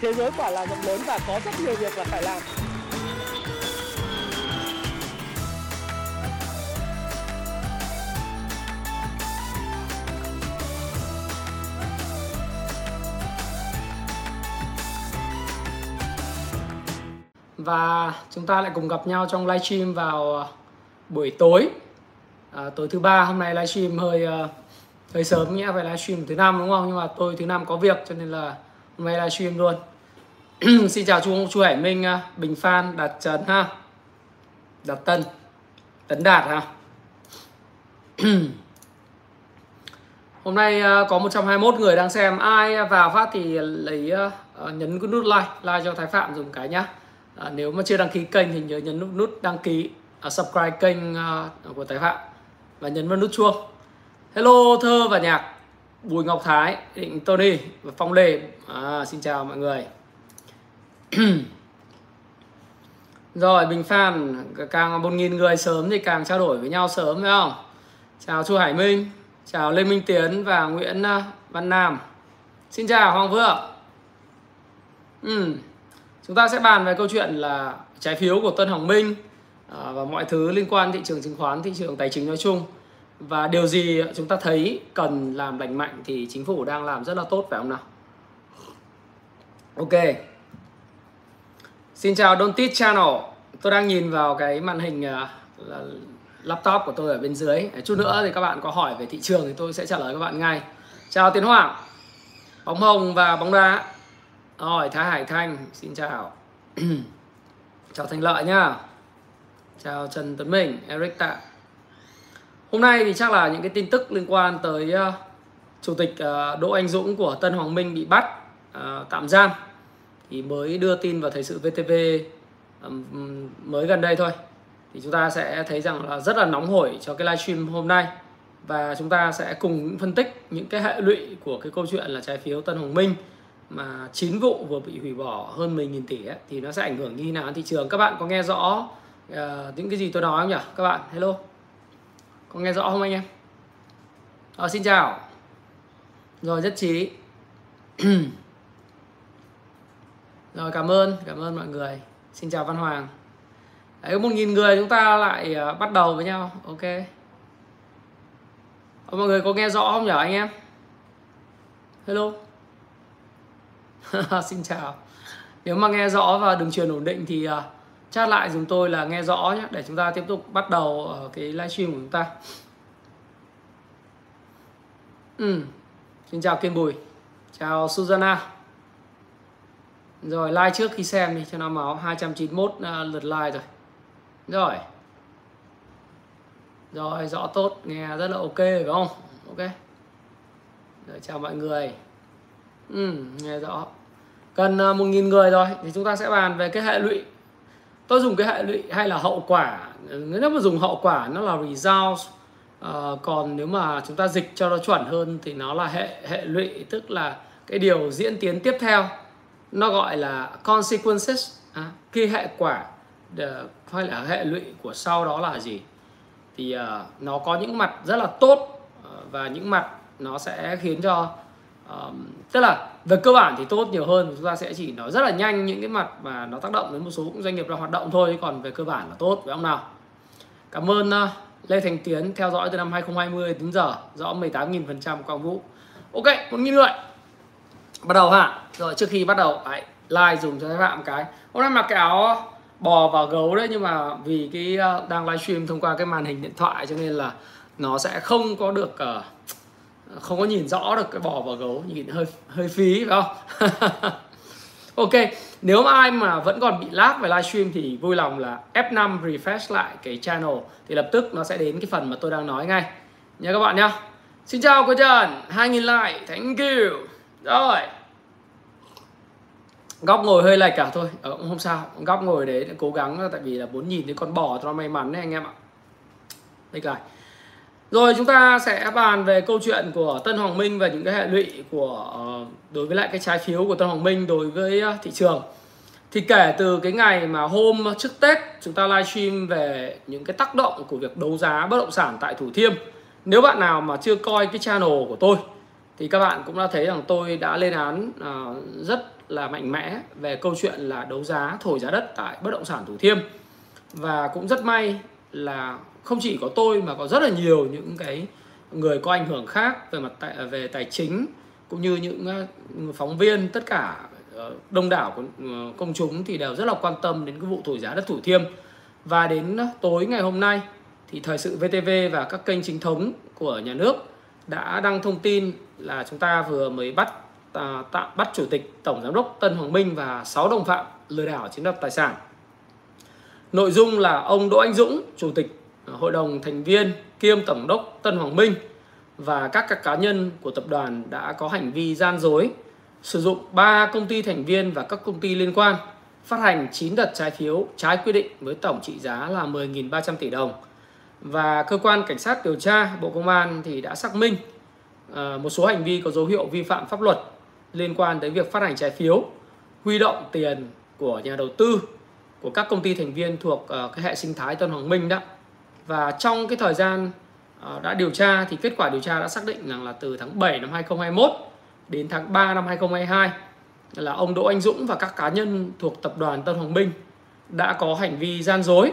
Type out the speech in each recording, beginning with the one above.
thế giới quả là rộng lớn và có rất nhiều việc là phải làm. Và chúng ta lại cùng gặp nhau trong livestream vào ờ, buổi tối. À, tối thứ ba hôm nay livestream hơi uh, hơi sớm nghĩa phải livestream thứ năm đúng không? Nhưng mà tôi thứ năm có việc cho nên là hôm nay livestream luôn. Xin chào chú chú Hải Minh à, Bình Phan Đạt Trần ha. Đạt Tân Tấn Đạt ha. Hôm nay à, có 121 người đang xem. Ai vào phát thì lấy à, nhấn cái nút like like cho Thái Phạm dùng cái nhá. À, nếu mà chưa đăng ký kênh thì nhớ nhấn nút, nút đăng ký uh, subscribe kênh uh, của Thái Phạm và nhấn vào nút chuông. Hello thơ và nhạc. Bùi Ngọc Thái Định Tony và Phong Lê. À, xin chào mọi người. Rồi Bình Phan càng một nghìn người sớm thì càng trao đổi với nhau sớm phải không? Chào Chu Hải Minh chào Lê Minh Tiến và Nguyễn à, Văn Nam. Xin chào Hoàng Vượng. Ừ chúng ta sẽ bàn về câu chuyện là trái phiếu của Tân Hồng Minh à, và mọi thứ liên quan thị trường chứng khoán, thị trường tài chính nói chung và điều gì chúng ta thấy cần làm lành mạnh thì chính phủ đang làm rất là tốt phải không nào? Ok. Xin chào Don't Teach Channel. Tôi đang nhìn vào cái màn hình ờ, là laptop của tôi ở bên dưới. Chút nữa thì các bạn có hỏi về thị trường thì tôi sẽ trả lời các bạn ngay. Chào Tiến Hoàng. Bóng hồng và bóng đá. Rồi, Thái Hải Thanh, xin chào. chào Thành Lợi nhá. Chào Trần Tuấn Minh, Eric Tạ. Hôm nay thì chắc là những cái tin tức liên quan tới uh, Chủ tịch uh, Đỗ Anh Dũng của Tân Hoàng Minh bị bắt uh, tạm giam thì mới đưa tin vào thời sự VTV um, mới gần đây thôi. Thì chúng ta sẽ thấy rằng là rất là nóng hổi cho cái livestream hôm nay và chúng ta sẽ cùng phân tích những cái hệ lụy của cái câu chuyện là trái phiếu Tân Hoàng Minh mà 9 vụ vừa bị hủy bỏ hơn 10.000 tỷ ấy, thì nó sẽ ảnh hưởng như thế nào đến thị trường. Các bạn có nghe rõ uh, những cái gì tôi nói không nhỉ? Các bạn hello có nghe rõ không anh em? À, xin chào. Rồi nhất trí. Rồi cảm ơn cảm ơn mọi người. Xin chào văn hoàng. Đấy một nghìn người chúng ta lại uh, bắt đầu với nhau. Ok. Ờ, mọi người có nghe rõ không nhở anh em? Hello? Xin chào. Nếu mà nghe rõ và đường truyền ổn định thì uh, chat lại dùm tôi là nghe rõ nhé để chúng ta tiếp tục bắt đầu ở cái livestream của chúng ta. Ừ. xin chào kiên bùi. Chào Susanna rồi like trước khi xem đi cho nó máu. 291 uh, à, lượt like rồi. Rồi. Rồi rõ tốt nghe rất là ok phải không? Ok. Rồi chào mọi người. Ừ, nghe rõ. Cần uh, một nghìn người rồi thì chúng ta sẽ bàn về cái hệ lụy tôi dùng cái hệ lụy hay là hậu quả nếu mà dùng hậu quả nó là result à, ờ, còn nếu mà chúng ta dịch cho nó chuẩn hơn thì nó là hệ hệ lụy tức là cái điều diễn tiến tiếp theo nó gọi là consequences. À, cái hệ quả ờ, hay là hệ lụy của sau đó là gì? Thì uh, nó có những mặt rất là tốt uh, và những mặt nó sẽ khiến cho um, tức là về cơ bản thì tốt nhiều hơn chúng ta sẽ chỉ nói rất là nhanh những cái mặt mà nó tác động đến một số doanh nghiệp đang hoạt động thôi còn về cơ bản là tốt với ông nào. Cảm ơn uh, Lê Thành Tiến theo dõi từ năm 2020 đến giờ rõ 18.000% quang vũ. Ok một nghìn người bắt đầu hả rồi trước khi bắt đầu hãy like dùng cho các bạn một cái. Hôm nay mặc cái áo bò và gấu đấy nhưng mà vì cái uh, đang livestream thông qua cái màn hình điện thoại cho nên là nó sẽ không có được uh, không có nhìn rõ được cái bò và gấu nhìn hơi hơi phí phải không? Ok nếu mà ai mà vẫn còn bị lag về livestream thì vui lòng là F5 refresh lại cái channel. Thì lập tức nó sẽ đến cái phần mà tôi đang nói ngay. Nha các bạn nhá. Xin chào cô Trần 2.000 like thank you. Rồi. Góc ngồi hơi lệch cả thôi ờ, không sao. Góc ngồi đấy cố gắng tại vì là muốn nhìn thấy con bò cho nó may mắn đấy anh em ạ. Đây lại rồi, chúng ta sẽ bàn về câu chuyện của Tân Hoàng Minh và những cái hệ lụy của ờ, đối với lại cái trái phiếu của Tân Hoàng Minh đối với ờ, thị trường. Thì kể từ cái ngày mà hôm trước Tết, chúng ta livestream về những cái tác động của việc đấu giá bất động sản tại Thủ Thiêm. Nếu bạn nào mà chưa coi cái channel của tôi, thì các bạn cũng đã thấy rằng tôi đã lên án ờ, rất là mạnh mẽ về câu chuyện là đấu giá thổi giá đất tại bất động sản Thủ Thiêm và cũng rất may là không chỉ có tôi mà có rất là nhiều những cái người có ảnh hưởng khác về mặt tài, à, về tài chính cũng như những à, phóng viên tất cả ờ, đông đảo của ờ, công chúng thì đều rất là quan tâm đến cái vụ thổi giá đất Thủ Thiêm và đến à, tối ngày hôm nay thì thời sự VTV và các kênh chính thống của nhà nước đã đăng thông tin là chúng ta vừa mới bắt tạm bắt chủ tịch tổng giám đốc Tân Hoàng Minh và 6 đồng phạm lừa đảo chiếm đoạt tài sản. Nội dung là ông Đỗ Anh Dũng, chủ tịch à, hội đồng thành viên kiêm tổng đốc Tân Hoàng Minh và các các cá nhân của tập đoàn đã có hành vi gian dối sử dụng 3 công ty thành viên và các công ty liên quan phát hành 9 đợt trái phiếu trái quy định với tổng trị giá là 10.300 tỷ đồng. Và cơ quan cảnh sát điều tra Bộ Công an thì đã xác minh à, một số hành vi có dấu hiệu vi phạm pháp luật liên quan đến việc phát hành trái phiếu, huy động tiền của nhà đầu tư của các công ty thành viên thuộc uh, cái hệ sinh thái Tân Hoàng Minh đó. Và trong cái thời gian uh, đã điều tra thì kết quả điều tra đã xác định rằng là từ tháng 7 năm 2021 đến tháng 3 năm 2022 là ông Đỗ Anh Dũng và các cá nhân thuộc tập đoàn Tân Hoàng Minh đã có hành vi gian dối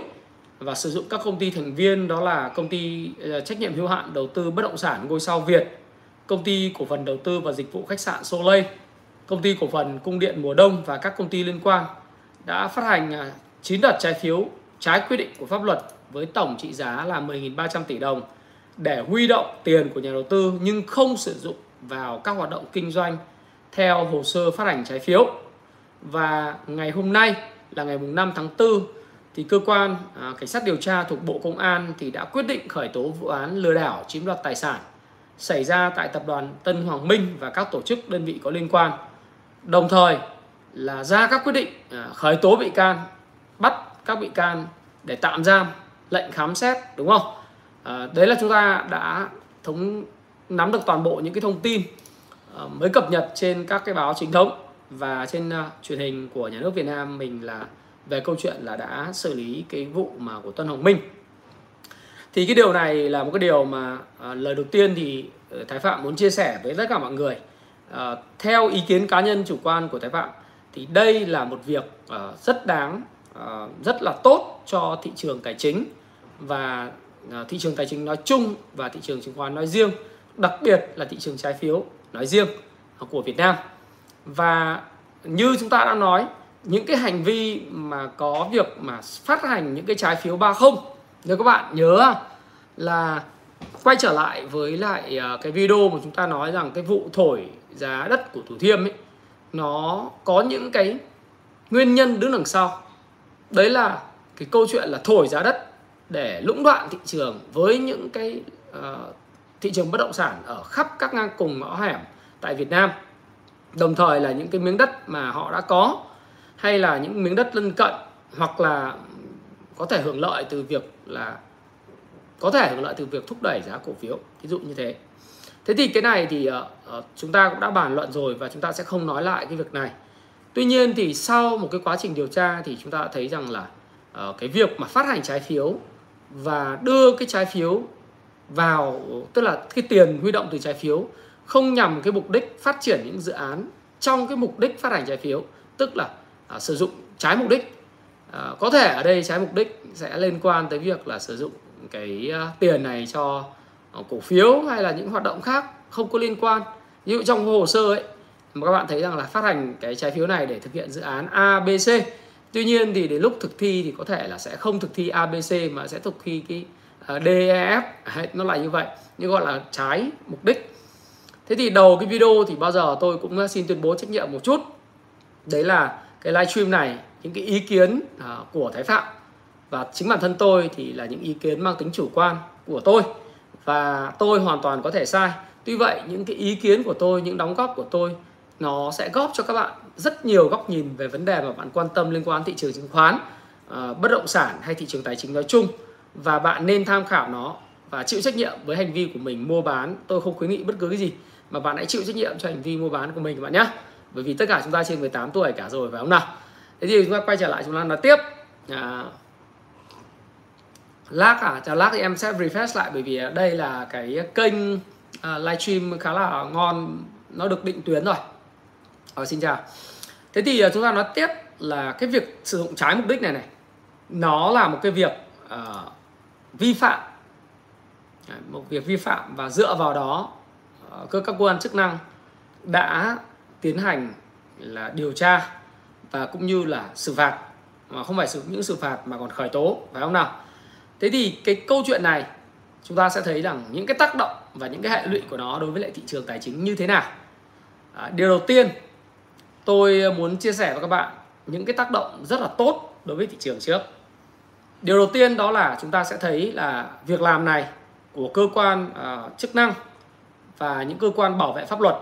và sử dụng các công ty thành viên đó là công ty uh, trách nhiệm hữu hạn đầu tư bất động sản ngôi sao Việt, công ty cổ phần đầu tư và dịch vụ khách sạn Soleil, công ty cổ phần cung điện mùa đông và các công ty liên quan đã phát hành à, 9 đợt trái phiếu trái quy định của pháp luật với tổng trị giá là 10.300 tỷ đồng để huy động tiền của nhà đầu tư nhưng không sử dụng vào các hoạt động kinh doanh theo hồ sơ phát hành trái phiếu. Và ngày hôm nay là ngày 5 tháng 4 thì cơ quan à, cảnh sát điều tra thuộc Bộ Công an thì đã quyết định khởi tố vụ án lừa đảo chiếm đoạt tài sản xảy ra tại tập đoàn Tân Hoàng Minh và các tổ chức đơn vị có liên quan. Đồng thời là ra các quyết định à, khởi tố bị can, bắt các bị can để tạm giam, lệnh khám xét đúng không? À, đấy là chúng ta đã thống nắm được toàn bộ những cái thông tin à, mới cập nhật trên các cái báo chính thống và trên uh, truyền hình của nhà nước Việt Nam mình là về câu chuyện là đã xử lý cái vụ mà của Tân Hồng Minh thì cái điều này là một cái điều mà à, lời đầu tiên thì ờ, Thái Phạm muốn chia sẻ với tất cả mọi người à, theo ý kiến cá nhân chủ quan của Thái Phạm thì đây là một việc ờ, rất đáng ờ, rất là tốt cho thị trường tài chính và ờ, thị trường tài chính nói chung và thị trường chứng khoán nói riêng, đặc biệt là thị trường trái phiếu nói riêng của Việt Nam. Và như chúng ta đã nói, những cái hành vi mà có việc mà phát hành những cái trái phiếu 30 nếu các bạn nhớ là quay trở lại với lại cái video mà chúng ta nói rằng cái vụ thổi giá đất của Thủ Thiêm ấy nó có những cái nguyên nhân đứng đằng sau. Đấy là cái câu chuyện là thổi giá đất để lũng đoạn thị trường với những cái uh, thị trường bất động sản ở khắp các ngang cùng ngõ hẻm tại Việt Nam. Đồng thời là những cái miếng đất mà họ đã có hay là những miếng đất lân cận hoặc là có thể hưởng lợi từ việc là có thể hưởng lợi từ việc thúc đẩy giá cổ phiếu. Ví dụ như thế thế thì cái này thì uh, chúng ta cũng đã bàn luận rồi và chúng ta sẽ không nói lại cái việc này. Tuy nhiên thì sau một cái quá trình điều tra thì chúng ta đã thấy rằng là uh, cái việc mà phát hành trái phiếu và đưa cái trái phiếu vào tức là cái tiền huy động từ trái phiếu không nhằm cái mục đích phát triển những dự án trong cái mục đích phát hành trái phiếu tức là uh, sử dụng trái mục đích. À, có thể ở đây trái mục đích sẽ liên quan tới việc là sử dụng cái uh, tiền này cho uh, Ờ, cổ phiếu hay là những hoạt động khác không có liên quan. Ví dụ trong hồ sơ ấy, mà các bạn thấy rằng là phát hành cái trái phiếu này để thực hiện dự án ABC tuy nhiên thì đến lúc thực thi thì có thể là sẽ không thực thi ABC mà sẽ thực thi cái ờ, DEF nó lại như vậy, như gọi là trái mục đích. Thế thì đầu cái video thì bao giờ tôi cũng ờ, xin tuyên bố trách nhiệm một chút. Đấy là cái livestream này, những cái ý kiến của Thái Phạm. Và chính bản thân tôi thì là những ý kiến mang tính chủ quan của tôi và tôi hoàn toàn có thể sai. Tuy vậy những cái ý kiến của tôi những đóng góp của tôi nó sẽ góp cho các bạn rất nhiều góc nhìn về vấn đề mà bạn quan tâm liên quan thị trường chứng khoán ờ, bất động sản hay thị trường tài chính nói chung. Và bạn nên tham khảo nó và chịu trách nhiệm với hành vi của mình mua bán. Tôi không khuyến nghị bất cứ cái gì mà bạn hãy chịu trách nhiệm cho hành vi mua bán của mình các bạn nhé bởi vì tất cả chúng ta trên 18 tuổi cả rồi phải không nào? Thế thì chúng ta quay trở lại chúng ta nói tiếp. À, lag à? Chào lag thì em sẽ refresh lại bởi vì đây là cái kênh uh, livestream khá là ngon nó được định tuyến rồi. Ờ, xin chào. Thế thì à, chúng ta nói tiếp là cái việc sử dụng trái mục đích này này nó là một cái việc uh, vi phạm. Một việc vi phạm và dựa vào đó uh, cơ các quan chức năng đã tiến hành là điều tra và cũng như là xử phạt. Mà không phải những xử phạt mà còn khởi tố phải không nào? Thế thì cái câu chuyện này chúng ta sẽ thấy rằng những cái tác động và những cái hệ lụy của nó đối với lại thị trường tài chính như thế nào. À, điều đầu tiên tôi muốn chia sẻ với các bạn những cái tác động rất là tốt đối với thị trường trước. Điều đầu tiên đó là chúng ta sẽ thấy là việc làm này của cơ quan uh, chức năng và những cơ quan bảo vệ pháp luật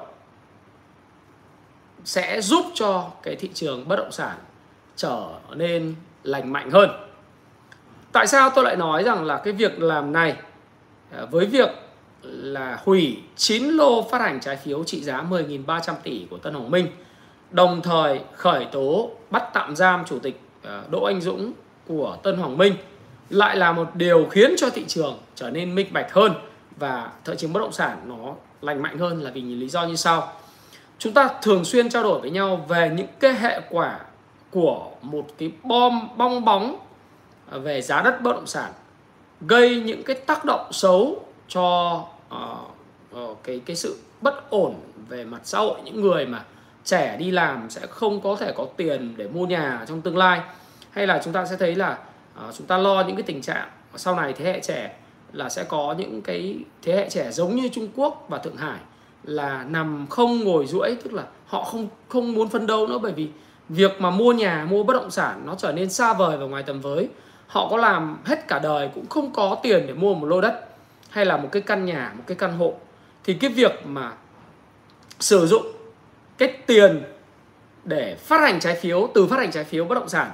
sẽ giúp cho cái thị trường bất động sản trở nên lành mạnh hơn tại sao tôi lại nói rằng là cái việc làm này à, với việc là hủy 9 lô phát hành trái phiếu trị giá 10.300 tỷ của Tân Hoàng Minh, đồng thời khởi tố, bắt tạm giam chủ tịch à, Đỗ Anh Dũng của Tân Hoàng Minh lại là một điều khiến cho thị trường trở nên minh bạch hơn và thị trường bất động sản nó lành mạnh hơn là vì những lý do như sau. Chúng ta thường xuyên trao đổi với nhau về những cái hệ quả của một cái bom, bong bóng về giá đất bất động sản gây những cái tác động xấu cho uh, cái cái sự bất ổn về mặt xã hội. Những người mà trẻ đi làm sẽ không có thể có tiền để mua nhà trong tương lai. Hay là chúng ta sẽ thấy là uh, chúng ta lo những cái tình trạng sau này thế hệ trẻ là sẽ có những cái thế hệ trẻ giống như Trung Quốc và Thượng Hải là nằm không ngồi duỗi tức là họ không không muốn phân đấu nữa bởi vì việc mà mua nhà mua bất động sản nó trở nên xa vời và ngoài tầm với họ có làm hết cả đời cũng không có tiền để mua một lô đất hay là một cái căn nhà, một cái căn hộ. Thì cái việc mà sử dụng cái tiền để phát hành trái phiếu, từ phát hành trái phiếu bất động sản,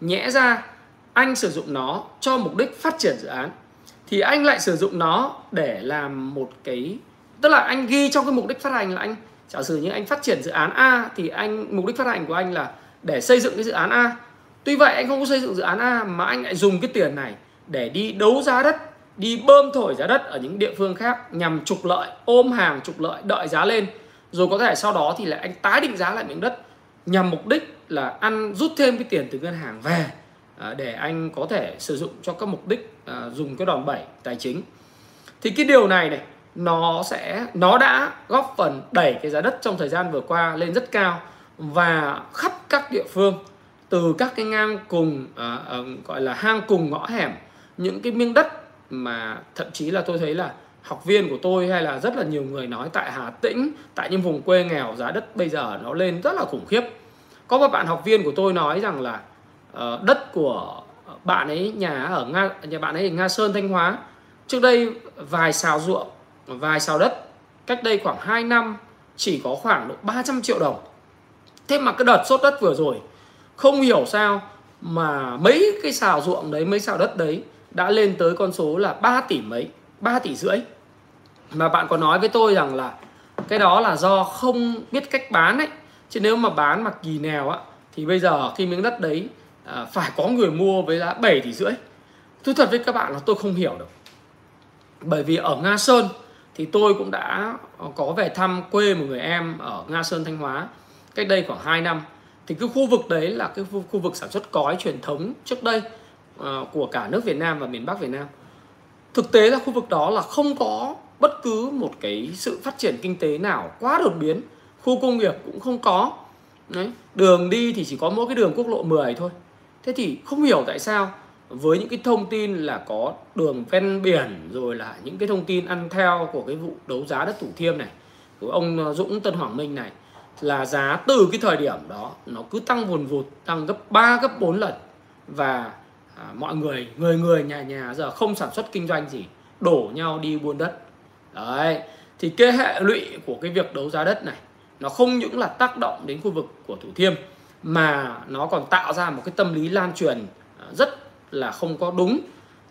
nhẽ ra anh sử dụng nó cho mục đích phát triển dự án, thì anh lại sử dụng nó để làm một cái, tức là anh ghi trong cái mục đích phát hành là anh, giả sử như anh phát triển dự án A thì anh, mục đích phát hành của anh là để xây dựng cái dự án A tuy vậy, anh không có xây dựng dự án A mà anh lại dùng cái tiền này để đi đấu giá đất, đi bơm thổi giá đất ở những địa phương khác nhằm trục lợi, ôm hàng trục lợi, đợi giá lên. Rồi có thể sau đó thì lại anh tái định giá lại miếng đất nhằm mục đích là ăn, rút thêm cái tiền từ ngân hàng về à, để anh có thể sử dụng cho các mục đích à, dùng cái đòn bẩy tài chính. Thì cái điều này này, nó sẽ, nó đã góp phần đẩy cái giá đất trong thời gian vừa qua lên rất cao và khắp các địa phương từ các cái ngang cùng à, à, gọi là hang cùng ngõ hẻm những cái miếng đất mà thậm chí là tôi thấy là học viên của tôi hay là rất là nhiều người nói tại Hà Tĩnh tại những vùng quê nghèo giá đất bây giờ nó lên rất là khủng khiếp. Có một bạn học viên của tôi nói rằng là uh, đất của bạn ấy nhà ở nga nhà bạn ấy ở nga sơn thanh hóa trước đây vài xào ruộng vài xào đất cách đây khoảng 2 năm chỉ có khoảng độ 300 triệu đồng. Thế mà cái đợt sốt đất vừa rồi không hiểu sao mà mấy cái xào ruộng đấy mấy xào đất đấy đã lên tới con số là 3 tỷ mấy 3 tỷ rưỡi. Mà bạn có nói với tôi rằng là cái đó là do không biết cách bán ấy. Chứ nếu mà bán mà kỳ nào á thì bây giờ khi miếng đất đấy à, phải có người mua với giá 7 tỷ rưỡi. Tôi thật với các bạn là tôi không hiểu được. Bởi vì ở Nga Sơn thì tôi cũng đã có về thăm quê một người em ở Nga Sơn Thanh Hóa cách đây khoảng 2 năm thì cái khu vực đấy là cái khu vực sản xuất cói truyền thống trước đây uh, của cả nước Việt Nam và miền Bắc Việt Nam. Thực tế là khu vực đó là không có bất cứ một cái sự phát triển kinh tế nào quá đột biến. Khu công nghiệp cũng không có. Đấy đường đi thì chỉ có mỗi cái đường quốc lộ 10 thôi. Thế thì không hiểu tại sao với những cái thông tin là có đường ven biển rồi là những cái thông tin ăn theo của cái vụ đấu giá đất Thủ Thiêm này của ông Dũng Tân Hoàng Minh này là giá từ cái thời điểm đó nó cứ tăng vùn vụt tăng gấp 3 gấp 4 lần. Và à, mọi người người người nhà nhà giờ không sản xuất kinh doanh gì đổ nhau đi buôn đất. Đấy thì cái hệ lụy của cái việc đấu giá đất này nó không những là tác động đến khu vực của Thủ Thiêm mà nó còn tạo ra một cái tâm lý lan truyền à, rất là không có đúng.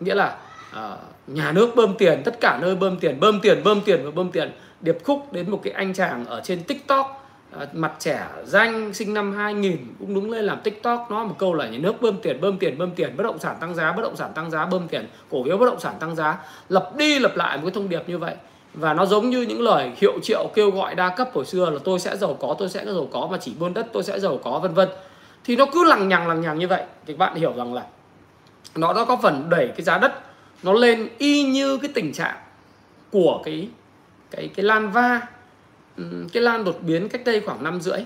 Nghĩa là uh, nhà nước bơm tiền tất cả nơi bơm tiền bơm tiền bơm tiền và bơm tiền. Điệp khúc đến một cái anh chàng ở trên tiktok À, mặt trẻ danh sinh năm 2000 cũng đúng lên làm tiktok, nó một câu là nhà nước bơm tiền bơm tiền bơm tiền, bất động sản tăng giá, bất động sản tăng giá, bơm tiền, cổ phiếu bất động sản tăng giá. Lập đi lập lại một cái thông điệp như vậy. Và nó giống như những lời hiệu triệu kêu gọi đa cấp hồi xưa là tôi sẽ giàu có, tôi sẽ giàu có mà chỉ buôn đất, tôi sẽ giàu có, vân vân. Thì nó cứ lằng nhằng lằng nhằng như vậy. Thì bạn hiểu rằng là nó đã có phần đẩy cái giá đất nó lên y như cái tình trạng của cái cái cái lan va. Ừ, cái lan đột biến cách đây khoảng năm rưỡi.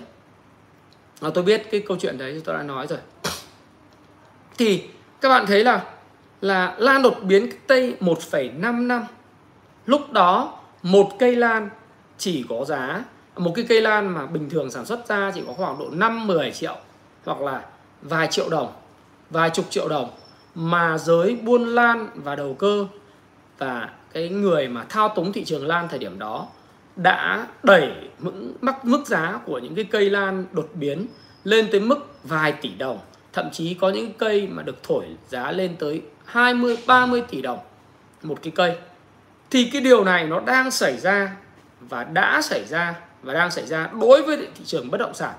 À, tôi biết cái câu chuyện đấy tôi đã nói rồi. Thì các bạn thấy là là lan đột biến cách đây 1,5 năm lúc đó một cây lan chỉ có giá một cái cây lan mà bình thường sản xuất ra chỉ có khoảng độ 5 10 triệu hoặc là vài triệu đồng vài chục triệu đồng mà giới buôn lan và đầu cơ và cái người mà thao túng thị trường lan thời điểm đó đã đẩy mức, mức giá của những cái cây lan đột biến lên tới mức vài tỷ đồng. Thậm chí có những cây mà được thổi giá lên tới 20 30 tỷ đồng một cái cây. Thì cái điều này nó đang xảy ra và đã xảy ra và đang xảy ra đối với thị trường bất động sản.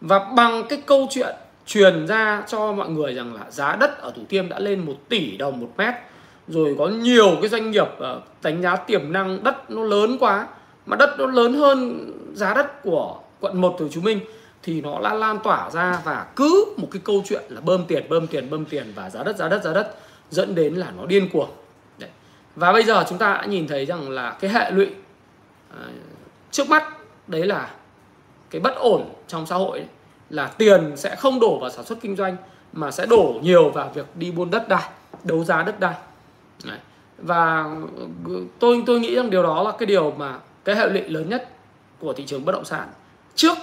Và bằng cái câu chuyện truyền ra cho mọi người rằng là giá đất ở Thủ Thiêm đã lên 1 tỷ đồng một mét rồi có nhiều cái doanh nghiệp ờ, đánh giá tiềm năng đất nó lớn quá mà đất nó lớn hơn giá đất của quận 1 Hồ Chí Minh thì nó lan lan tỏa ra và cứ một cái câu chuyện là bơm tiền bơm tiền bơm tiền và giá đất giá đất giá đất dẫn đến là nó điên cuồng Đấy. và bây giờ chúng ta đã nhìn thấy rằng là cái hệ lụy à, trước mắt đấy là cái bất ổn trong xã hội ấy, là tiền sẽ không đổ vào sản xuất kinh doanh mà sẽ đổ nhiều vào việc đi buôn đất đai đấu giá đất đai Đấy. và tôi tôi nghĩ rằng điều đó là cái điều mà cái hệ lụy lớn nhất của thị trường bất động sản trước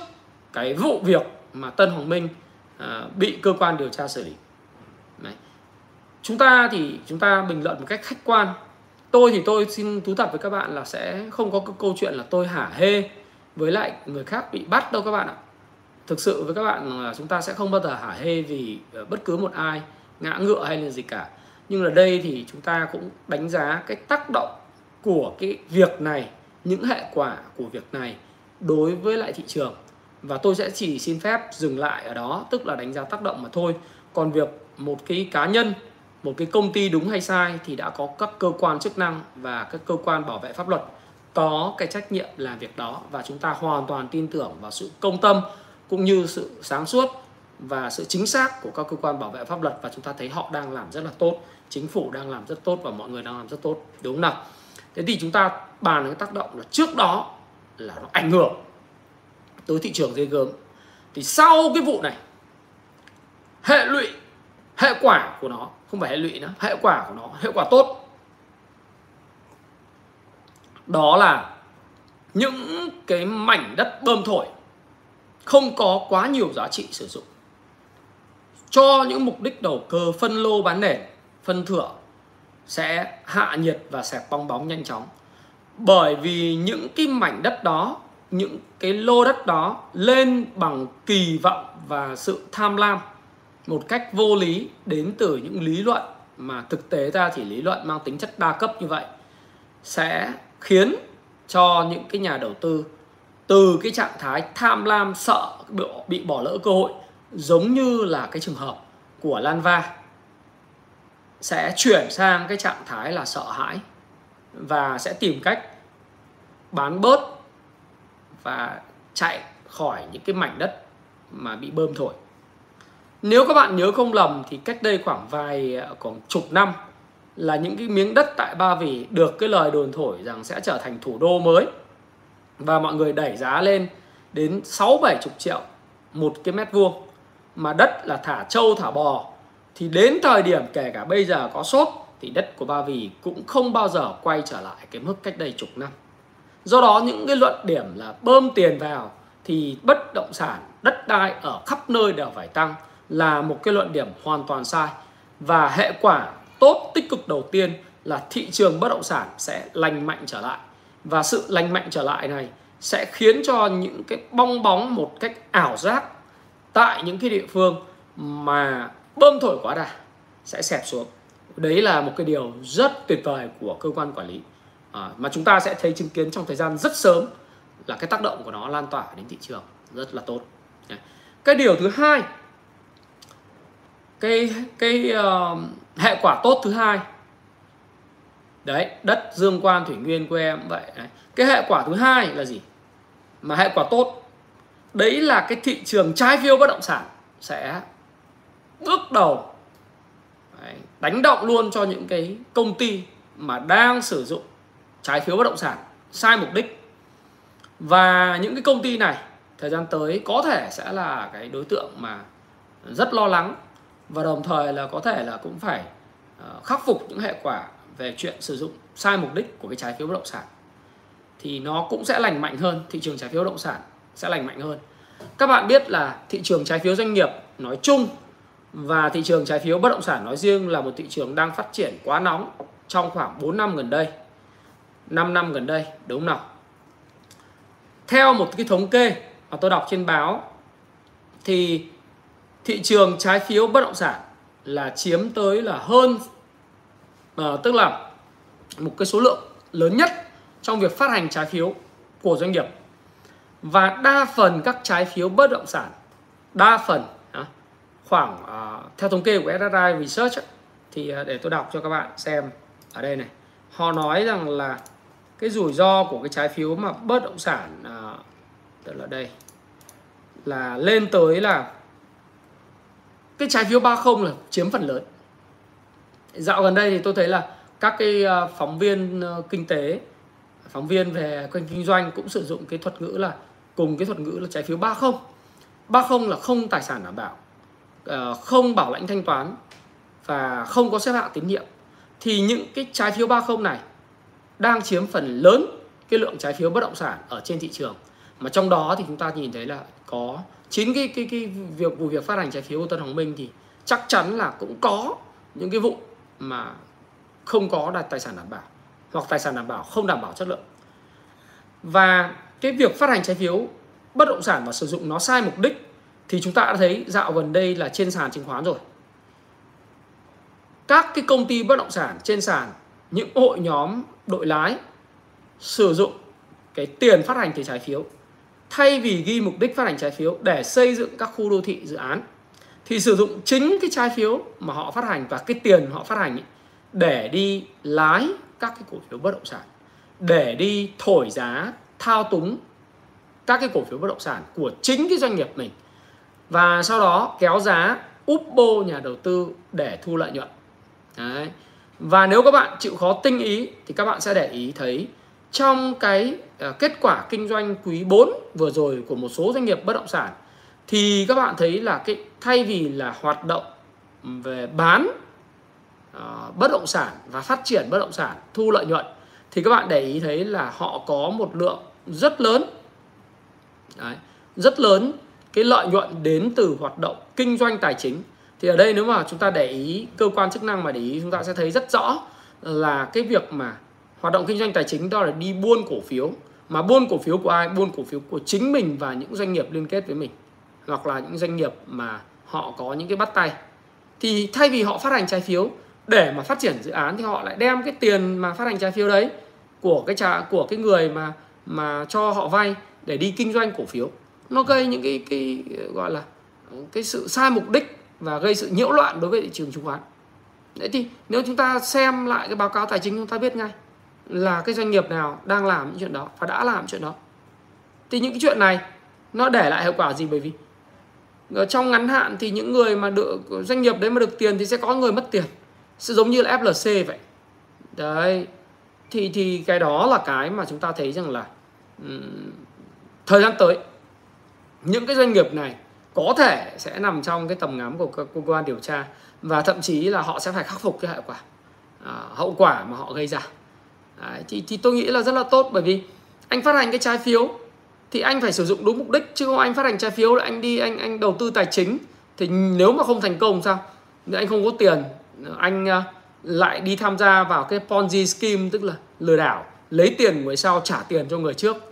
cái vụ việc mà Tân Hoàng Minh à, bị cơ quan điều tra xử lý. Đấy. chúng ta thì chúng ta bình luận một cách khách quan. Tôi thì tôi xin thú thật với các bạn là sẽ không có cái câu chuyện là tôi hả hê với lại người khác bị bắt đâu các bạn ạ. Thực sự với các bạn là chúng ta sẽ không bao giờ hả hê vì ờ, bất cứ một ai ngã ngựa hay là gì cả. Nhưng là đây thì chúng ta cũng đánh giá cái tác động của cái việc này những hệ quả của việc này đối với lại thị trường. Và tôi sẽ chỉ xin phép dừng lại ở đó, tức là đánh giá tác động mà thôi. Còn việc một cái cá nhân, một cái công ty đúng hay sai thì đã có các cơ quan chức năng và các cơ quan bảo vệ pháp luật có cái trách nhiệm làm việc đó. Và chúng ta hoàn toàn tin tưởng vào sự công tâm cũng như sự sáng suốt và sự chính xác của các cơ quan bảo vệ pháp luật. Và chúng ta thấy họ đang làm rất là tốt, chính phủ đang làm rất tốt và mọi người đang làm rất tốt. Đúng không nào? Thế thì chúng ta bàn cái tác động là trước đó là nó ảnh hưởng tới thị trường dây gớm. Thì sau cái vụ này, hệ lụy, hệ quả của nó, không phải hệ lụy nữa, hệ quả của nó, hệ quả tốt. Đó là những cái mảnh đất bơm thổi không có quá nhiều giá trị sử dụng. Cho những mục đích đầu cơ, phân lô bán nền, phân thửa sẽ hạ nhiệt và sẹp bong bóng nhanh chóng bởi vì những cái mảnh đất đó, những cái lô đất đó lên bằng kỳ vọng và sự tham lam một cách vô lý đến từ những lý luận mà thực tế ra chỉ lý luận mang tính chất đa cấp như vậy sẽ khiến cho những cái nhà đầu tư từ cái trạng thái tham lam, sợ bị bỏ lỡ cơ hội, giống như là cái trường hợp của Lanva sẽ chuyển sang cái trạng thái là sợ hãi và sẽ tìm cách bán bớt và chạy khỏi những cái mảnh đất mà bị bơm thổi. Nếu các bạn nhớ không lầm thì cách đây khoảng vài, khoảng chục năm là những cái miếng đất tại Ba Vì được cái lời đồn thổi rằng sẽ trở thành thủ đô mới và mọi người đẩy giá lên đến 6 70 triệu một cái mét vuông, mà đất là thả trâu, thả bò thì đến thời điểm kể cả bây giờ có sốt thì đất của Ba Vì cũng không bao giờ quay trở lại cái mức cách đây chục năm. Do đó những cái luận điểm là bơm tiền vào thì bất động sản, đất đai ở khắp nơi đều phải tăng là một cái luận điểm hoàn toàn sai. Và hệ quả tốt tích cực đầu tiên là thị trường bất động sản sẽ lành mạnh trở lại. Và sự lành mạnh trở lại này sẽ khiến cho những cái bong bóng một cách ảo giác tại những cái địa phương mà bơm thổi quá đà sẽ xẹp xuống. Đấy là một cái điều rất tuyệt vời của cơ quan quản lý. À, mà chúng ta sẽ thấy chứng kiến trong thời gian rất sớm là cái tác động của nó lan tỏa đến thị trường rất là tốt. Cái điều thứ hai cái cái uh, hệ quả tốt thứ hai. Đấy đất dương quan thủy nguyên của em vậy đấy. cái hệ quả thứ hai là gì? Mà hệ quả tốt đấy là cái thị trường trái phiếu bất động sản sẽ bước đầu. Đấy, đánh động luôn cho những cái công ty mà đang sử dụng trái phiếu bất động sản sai mục đích. Và những cái công ty này thời gian tới có thể sẽ là cái đối tượng mà rất lo lắng và đồng thời là có thể là cũng phải ờ, khắc phục những hệ quả về chuyện sử dụng sai mục đích của cái trái phiếu bất động sản. Thì nó cũng sẽ lành mạnh hơn thị trường trái phiếu bất động sản sẽ lành mạnh hơn. Các bạn biết là thị trường trái phiếu doanh nghiệp nói chung và thị trường trái phiếu bất động sản nói riêng là một thị trường đang phát triển quá nóng trong khoảng 4 năm gần đây. 5 năm gần đây đúng không nào? Theo một cái thống kê mà tôi đọc trên báo thì thị trường trái phiếu bất động sản là chiếm tới là hơn à, tức là một cái số lượng lớn nhất trong việc phát hành trái phiếu của doanh nghiệp. Và đa phần các trái phiếu bất động sản đa phần khoảng uh, theo thống kê của SSI Research thì uh, để tôi đọc cho các bạn xem ở đây này. Họ nói rằng là cái rủi ro của cái trái phiếu mà bất động sản uh, tức là đây là lên tới là cái trái phiếu 30 là chiếm phần lớn. Dạo gần đây thì tôi thấy là các cái phóng viên ờ, kinh tế phóng viên về kênh kinh doanh cũng sử dụng cái thuật ngữ là cùng cái thuật ngữ là trái phiếu 30 30 là không tài sản đảm bảo. Ờ, không bảo lãnh thanh toán và không có xếp hạng tín nhiệm, thì những cái trái phiếu 30 này đang chiếm phần lớn cái lượng trái phiếu bất động sản ở trên thị trường. Mà trong đó thì chúng ta nhìn thấy là có chín cái cái cái việc, vụ việc phát hành trái phiếu của Tân Hoàng Minh thì chắc chắn là cũng có những cái vụ mà không có đặt tài sản đảm bảo hoặc tài sản đảm bảo không đảm bảo chất lượng. Và cái việc phát hành trái phiếu bất động sản và sử dụng nó sai mục đích thì chúng ta đã thấy dạo gần đây là trên sàn chứng khoán rồi. Các cái công ty bất động sản trên sàn những hội nhóm đội lái sử dụng cái tiền phát hành từ trái phiếu thay vì ghi mục đích phát hành trái phiếu để xây dựng các khu đô thị dự án thì sử dụng chính cái trái phiếu mà họ phát hành và cái tiền họ phát hành ấy, để đi lái các cái cổ phiếu bất động sản để đi thổi giá thao túng các cái cổ phiếu bất động sản của chính cái doanh nghiệp mình và sau đó kéo giá úp bô nhà đầu tư để thu lợi nhuận. Đấy. và nếu các bạn chịu khó tinh ý thì các bạn sẽ để ý thấy trong cái à, kết quả kinh doanh quý 4 vừa rồi của một số doanh nghiệp bất động sản thì các bạn thấy là cái thay vì là hoạt động về bán uh, bất động sản và phát triển bất động sản thu lợi nhuận thì các bạn để ý thấy là họ có một lượng rất lớn. Đấy, rất lớn cái lợi nhuận đến từ hoạt động kinh doanh tài chính. Thì ở đây nếu mà chúng ta để ý, cơ quan chức năng mà để ý, chúng ta sẽ thấy rất rõ là cái việc mà hoạt động kinh doanh tài chính đó là đi buôn cổ phiếu. Mà buôn cổ phiếu của ai? Buôn cổ phiếu của chính mình và những doanh nghiệp liên kết với mình, hoặc là những doanh nghiệp mà họ có những cái bắt tay. Thì thay vì họ phát hành trái phiếu, để mà phát triển dự án thì họ lại đem cái tiền mà phát hành trái phiếu đấy của cái trả của cái người mà mà cho họ vay để đi kinh doanh cổ phiếu nó gây những cái cái gọi là cái sự sai mục đích và gây sự nhiễu loạn đối với thị trường chứng khoán. Đấy thì nếu chúng ta xem lại cái báo cáo tài chính chúng ta biết ngay là cái doanh nghiệp nào đang làm những chuyện đó và đã làm chuyện đó. Thì những cái chuyện này nó để lại hậu quả gì? Bởi vì ở trong ngắn hạn thì những người mà được doanh nghiệp đấy mà được tiền thì sẽ có người mất tiền. Sẽ giống như là FLC vậy. Đấy. Thì thì cái đó là cái mà chúng ta thấy rằng là um, thời gian tới những cái doanh nghiệp này có thể sẽ nằm trong cái tầm ngắm của cơ quan điều tra và thậm chí là họ sẽ phải khắc phục cái hậu quả à, hậu quả mà họ gây ra. Đấy, thì thì tôi nghĩ là rất là tốt bởi vì anh phát hành cái trái phiếu thì anh phải sử dụng đúng mục đích chứ không anh phát hành trái phiếu là anh đi anh anh đầu tư tài chính thì nếu mà không thành công sao? Nếu anh không có tiền anh à, lại đi tham gia vào cái ponzi scheme tức là lừa đảo lấy tiền người sau trả tiền cho người trước.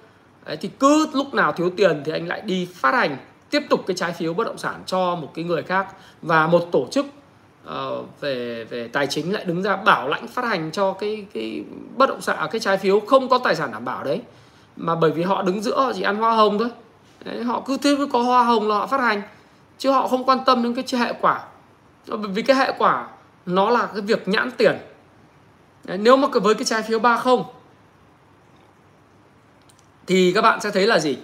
Đấy, thì cứ lúc nào thiếu tiền thì anh lại đi phát hành tiếp tục cái trái phiếu bất động sản cho một cái người khác. Và một tổ chức uh, về về tài chính lại đứng ra bảo lãnh phát hành cho cái cái bất động sản à, cái trái phiếu không có tài sản đảm bảo đấy. Mà bởi vì họ đứng giữa chỉ ăn hoa hồng thôi. Đấy, họ cứ thế có hoa hồng là họ phát hành. Chứ họ không quan tâm đến cái hệ quả. Bởi vì cái hệ quả nó là cái việc nhãn tiền. Đấy, nếu mà với cái trái phiếu 30 thì các bạn sẽ thấy là gì?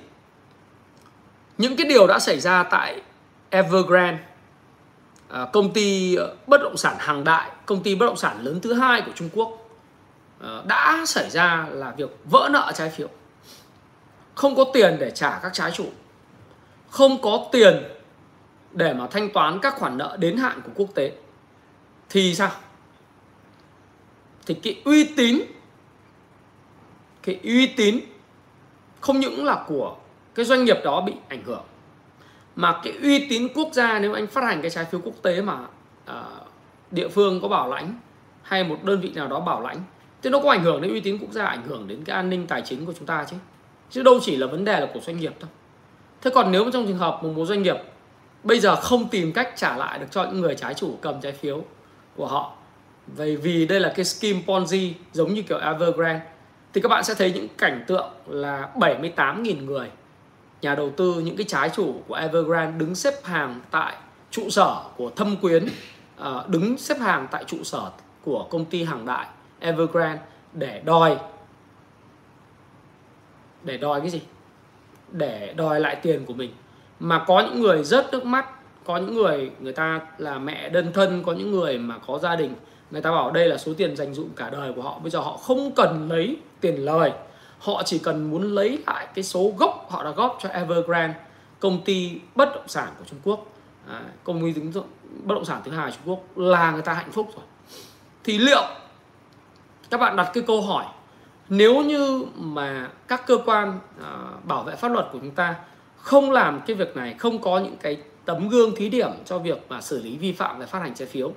Những cái điều đã xảy ra tại Evergrande à, công ty ờ, bất động sản hàng đại, công ty bất động sản lớn thứ hai của Trung Quốc ờ, đã xảy ra là việc vỡ nợ trái phiếu. Không có tiền để trả các trái chủ. Không có tiền để mà thanh toán các khoản nợ đến hạn của quốc tế. Thì sao? Thì cái uy tín, cái uy tín không những là của cái doanh nghiệp đó bị ảnh hưởng mà cái uy tín quốc gia nếu anh phát hành cái trái phiếu quốc tế mà à, địa phương có bảo lãnh hay một đơn vị nào đó bảo lãnh thì nó có ảnh hưởng đến uy tín quốc gia ảnh hưởng đến cái an ninh tài chính của chúng ta chứ. Chứ đâu chỉ là vấn đề là của doanh nghiệp thôi. Thế còn nếu trong trường hợp một, một doanh nghiệp bây giờ không tìm cách trả lại được cho những người trái chủ cầm trái phiếu của họ vì vì đây là cái scheme Ponzi giống như kiểu Evergrande thì các bạn sẽ thấy những cảnh tượng là 78.000 người, nhà đầu tư, những cái trái chủ của Evergrande đứng xếp hàng tại trụ sở của Thâm Quyến ờ, đứng xếp hàng tại trụ sở của công ty hàng đại Evergrande để đòi để đòi cái gì? Để đòi lại tiền của mình. Mà có những người rớt nước mắt, có những người người ta là mẹ đơn thân, có những người mà có gia đình, người ta bảo đây là số tiền dành dụm cả đời của họ, bây giờ họ không cần lấy tiền lời. Họ chỉ cần muốn lấy lại cái số gốc họ đã góp cho Evergrande công ty bất động sản của Trung Quốc. À, công ty ứng bất động sản thứ hai Trung Quốc là người ta hạnh phúc rồi. Thì liệu các bạn đặt cái câu hỏi nếu như mà các cơ quan à, bảo vệ pháp luật của chúng ta không làm cái việc này không có những cái tấm gương thí điểm cho việc mà xử lý vi phạm về phát hành trái phiếu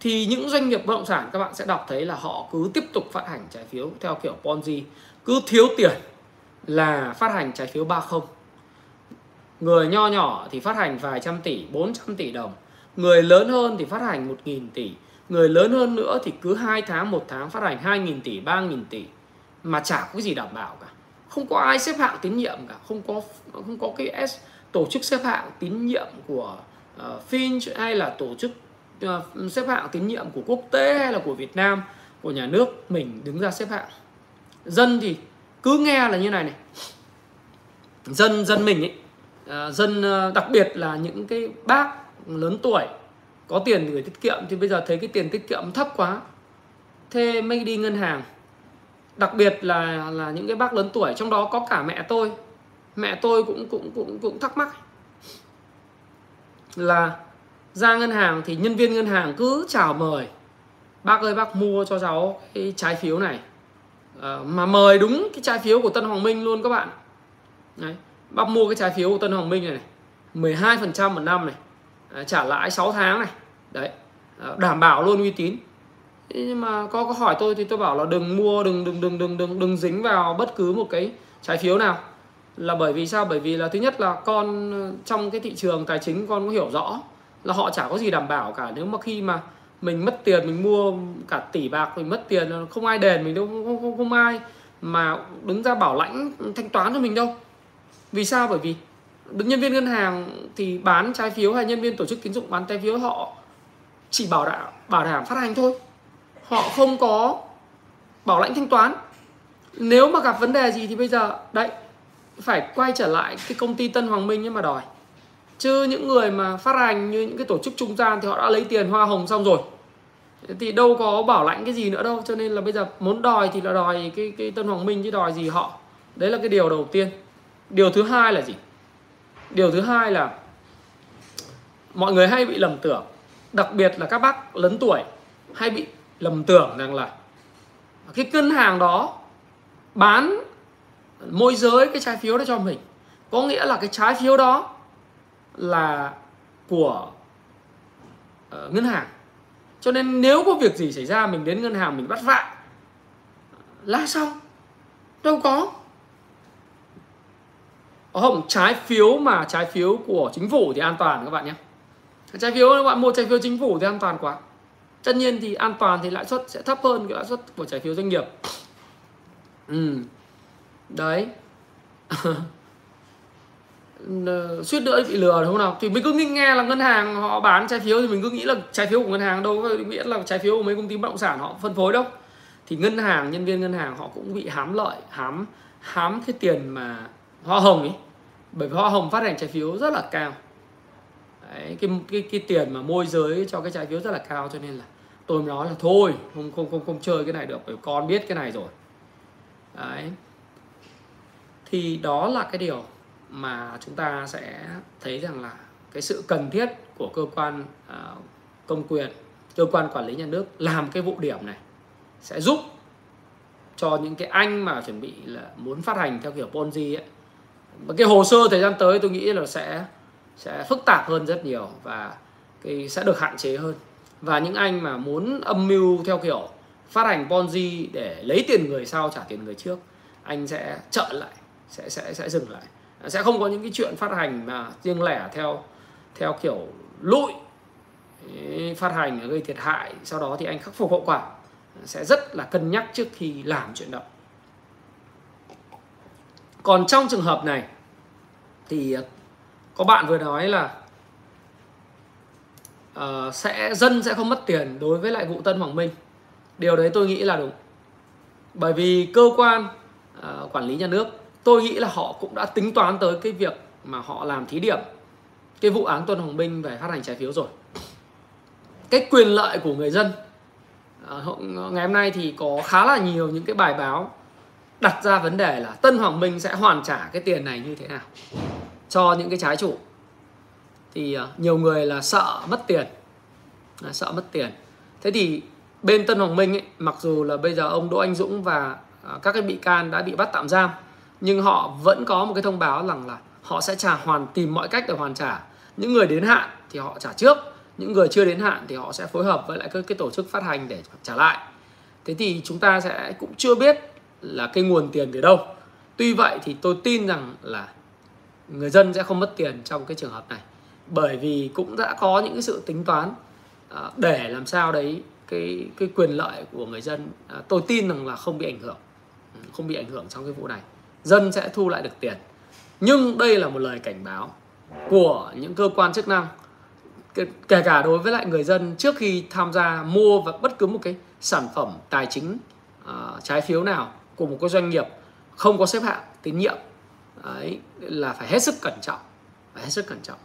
thì những doanh nghiệp bất động sản các bạn sẽ đọc thấy là họ cứ tiếp tục phát hành trái phiếu theo kiểu Ponzi. Cứ thiếu tiền là phát hành trái phiếu 30 người nho nhỏ thì phát hành vài trăm tỷ 400 tỷ đồng. Người lớn hơn thì phát hành 1.000 tỷ. Người lớn hơn nữa thì cứ 2 tháng một tháng phát hành 2.000 tỷ 3.000 tỷ. Mà chả có gì đảm bảo cả. Không có ai xếp hạng tín nhiệm cả. Không có không có cái S, tổ chức xếp hạng tín nhiệm của ờ, uh, Finch hay là tổ chức Ờ, xếp hạng tín nhiệm của quốc tế hay là của Việt Nam, của nhà nước, mình đứng ra xếp hạng. Dân thì cứ nghe là như này này. Dân dân mình ấy ờ, dân ờ, đặc biệt là những cái bác lớn tuổi, có tiền gửi tiết kiệm thì bây giờ thấy cái tiền tiết kiệm thấp quá. Thế mới đi ngân hàng. Đặc biệt là là những cái bác lớn tuổi, trong đó có cả mẹ tôi. Mẹ tôi cũng cũng cũng cũng thắc mắc là ra ngân hàng thì nhân viên ngân hàng cứ chào mời. Bác ơi bác mua cho cháu cái trái phiếu này. À, mà mời đúng cái trái phiếu của Tân Hoàng Minh luôn các bạn. Đấy, bác mua cái trái phiếu của Tân Hoàng Minh này, này 12% một năm này à, trả lãi 6 tháng này. Đấy à, đảm bảo luôn uy tín. Nhưng mà có có hỏi tôi thì tôi bảo là đừng mua đừng đừng đừng đừng đừng đừng dính vào bất cứ một cái trái phiếu nào. Là bởi vì sao? Bởi vì là thứ nhất là con ờ, trong cái thị trường tài chính con có hiểu rõ là họ chả có gì đảm bảo cả. Nếu mà khi mà mình mất tiền mình mua cả tỷ bạc mình mất tiền không ai đền mình đâu không, không, không ai mà đứng ra bảo lãnh thanh toán cho mình đâu. Vì sao? Bởi vì nhân viên ngân hàng thì bán trái phiếu hay nhân viên tổ chức tín dụng bán trái phiếu họ chỉ bảo đảm bảo đảm phát hành thôi. Họ không có bảo lãnh thanh toán. Nếu mà gặp vấn đề gì thì bây giờ đấy phải quay trở lại cái công ty Tân Hoàng Minh nhưng mà đòi chứ những người mà phát hành như những cái tổ chức trung gian thì họ đã lấy tiền hoa hồng xong rồi. Thì đâu có bảo lãnh cái gì nữa đâu, cho nên là bây giờ muốn đòi thì là đòi cái cái Tân Hoàng Minh, chứ đòi gì họ. Đấy là cái điều đầu tiên. Điều thứ hai là gì? Điều thứ hai là mọi người hay bị lầm tưởng, đặc biệt là các bác lớn tuổi hay bị lầm tưởng rằng là cái ngân hàng đó bán môi giới cái trái phiếu đó cho mình. Có nghĩa là cái trái phiếu đó là của uh, ngân hàng. Cho nên nếu có việc gì xảy ra mình đến ngân hàng mình bắt vạ. Là xong. Đâu có. Ờ, không trái phiếu mà trái phiếu của chính phủ thì an toàn các bạn nhé. Trái phiếu các bạn mua trái phiếu chính phủ thì an toàn quá. Tất nhiên thì an toàn thì lãi suất sẽ thấp hơn cái lãi suất của trái phiếu doanh nghiệp. Ừ. Đấy. Ờ, suýt nữa bị lừa đúng không nào? Thì mình cứ nghe là ngân hàng họ bán trái phiếu thì mình cứ nghĩ là trái phiếu của ngân hàng đâu có nghĩa là trái phiếu của mấy công ty bất động sản họ phân phối đâu. Thì ngân hàng nhân viên ngân hàng họ cũng bị hám lợi hám hám cái tiền mà hoa hồng ấy bởi vì hoa hồng phát hành trái phiếu rất là cao. Đấy, cái, cái cái tiền mà môi giới cho cái trái phiếu rất là cao cho nên là tôi nói là thôi không không không không chơi cái này được bởi con biết cái này rồi. Đấy. thì đó là cái điều mà chúng ta sẽ thấy rằng là cái sự cần thiết của cơ quan à, công quyền, cơ quan quản lý nhà nước làm cái vụ điểm này sẽ giúp cho những cái anh mà chuẩn bị là muốn phát hành theo kiểu Ponzi ấy. Và cái hồ sơ thời gian tới tôi nghĩ là sẽ sẽ phức tạp hơn rất nhiều và cái sẽ được hạn chế hơn. Và những anh mà muốn âm mưu theo kiểu phát hành Ponzi để lấy tiền người sau trả tiền người trước, anh sẽ trợ lại, sẽ sẽ sẽ dừng lại sẽ không có những cái chuyện phát hành mà riêng lẻ theo theo kiểu lụi phát hành gây thiệt hại sau đó thì anh khắc phục hậu quả. Sẽ rất là cân nhắc trước khi làm chuyện đó. Còn trong trường hợp này thì ờ, có bạn vừa nói là uh, sẽ dân sẽ không mất tiền đối với lại vụ Tân Hoàng Minh. Điều đấy tôi nghĩ là đúng. Bởi vì cơ quan uh, quản lý nhà nước tôi nghĩ là họ cũng đã tính toán tới cái việc mà họ làm thí điểm cái vụ án Tân Hoàng Minh về phát hành trái phiếu rồi. Cái quyền lợi của người dân à, ngày hôm nay thì có khá là nhiều những cái bài báo đặt ra vấn đề là Tân Hoàng Minh sẽ hoàn trả cái tiền này như thế nào cho những cái trái chủ. Thì à, nhiều người là sợ mất tiền là sợ mất tiền. Thế thì bên Tân Hoàng Minh ấy, mặc dù là bây giờ ông Đỗ Anh Dũng và à, các cái bị can đã bị bắt tạm giam nhưng họ vẫn có một cái thông báo rằng là họ sẽ trả hoàn, tìm mọi cách để hoàn trả. Những người đến hạn thì họ trả trước, những người chưa đến hạn thì họ sẽ phối hợp với lại các cái tổ chức phát hành để trả lại. Thế thì chúng ta sẽ cũng chưa biết là cái nguồn tiền từ đâu. Tuy vậy thì tôi tin rằng là người dân sẽ không mất tiền trong cái trường hợp này. Bởi vì cũng đã có những cái sự tính toán à, để làm sao đấy cái cái quyền lợi của người dân à, tôi tin rằng là không bị ảnh hưởng. Ừ, không bị ảnh hưởng trong cái vụ này dân sẽ thu lại được tiền. Nhưng đây là một lời cảnh báo của những cơ quan chức năng kể cả đối với lại người dân trước khi tham gia mua và bất cứ một cái sản phẩm tài chính uh, trái phiếu nào của một cái doanh nghiệp không có xếp hạng tín nhiệm ấy là phải hết sức cẩn trọng phải hết sức cẩn trọng.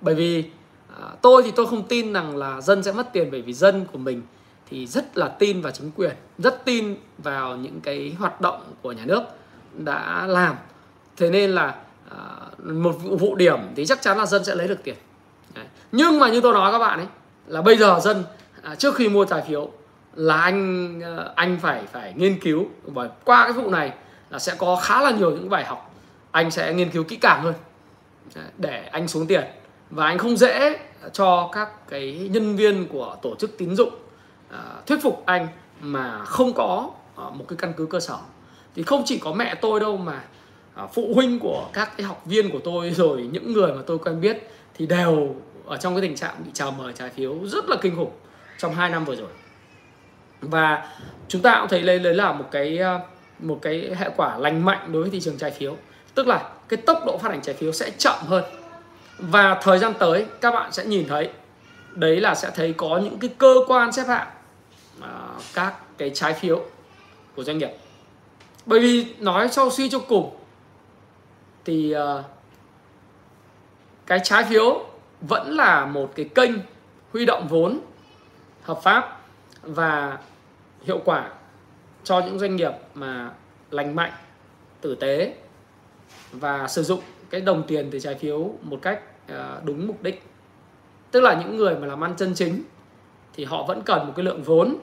Bởi vì uh, tôi thì tôi không tin rằng là dân sẽ mất tiền bởi vì dân của mình thì rất là tin vào chính quyền rất tin vào những cái hoạt động của nhà nước đã làm. Thế nên là à, một vụ, điểm thì chắc chắn là dân sẽ lấy được tiền. Đấy. nhưng mà như tôi nói các bạn ấy là bây giờ dân à, trước khi mua trái phiếu là anh à, anh phải phải nghiên cứu. Và qua cái vụ này là sẽ có khá là nhiều những bài học. Anh sẽ nghiên cứu kỹ càng hơn à, để anh xuống tiền. Và anh không dễ cho các cái nhân viên của tổ chức tín dụng thuyết phục anh mà không có một cái căn cứ cơ sở thì không chỉ có mẹ tôi đâu mà à, phụ huynh của các cái học viên của tôi rồi những người mà tôi quen biết thì đều ở trong cái tình trạng bị chào mời trái phiếu rất là kinh khủng trong 2 năm vừa rồi. Và chúng ta cũng thấy đây đấy là một cái à, một cái hệ quả lành mạnh đối với thị trường trái phiếu. Tức là cái tốc độ phát hành trái phiếu sẽ chậm hơn. Và thời gian tới các bạn sẽ nhìn thấy đấy là sẽ thấy có những cái cơ quan xếp hạng uh, các cái trái phiếu của doanh nghiệp bởi vì nói sau suy cho cùng thì uh, cái trái phiếu vẫn là một cái kênh huy động vốn hợp pháp và hiệu quả cho những doanh nghiệp mà lành mạnh tử tế và sử dụng cái đồng tiền từ trái phiếu một cách ờ, đúng mục đích. Tức là những người mà làm ăn chân chính thì họ vẫn cần một cái lượng vốn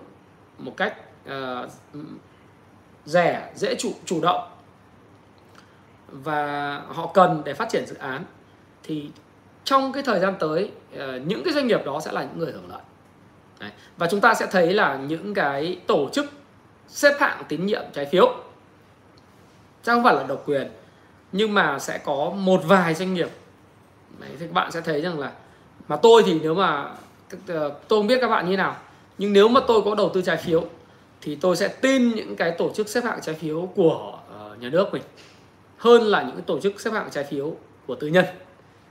một cách ờ, rẻ dễ chủ chủ động. Và họ cần để phát triển dự án. Thì trong cái thời gian tới ờ, những cái doanh nghiệp đó sẽ là những người hưởng lợi. Đấy. và chúng ta sẽ thấy là những cái tổ chức xếp hạng tín nhiệm trái phiếu chắc không phải là độc quyền nhưng mà sẽ có một vài doanh nghiệp. Đấy, thì các bạn sẽ thấy rằng là mà tôi thì nếu mà ờ, tôi không biết các bạn như nào nhưng nếu mà tôi có đầu tư trái phiếu thì tôi sẽ tin những cái tổ chức xếp hạng trái phiếu của uh, nhà nước mình hơn là những tổ chức xếp hạng trái phiếu của tư nhân.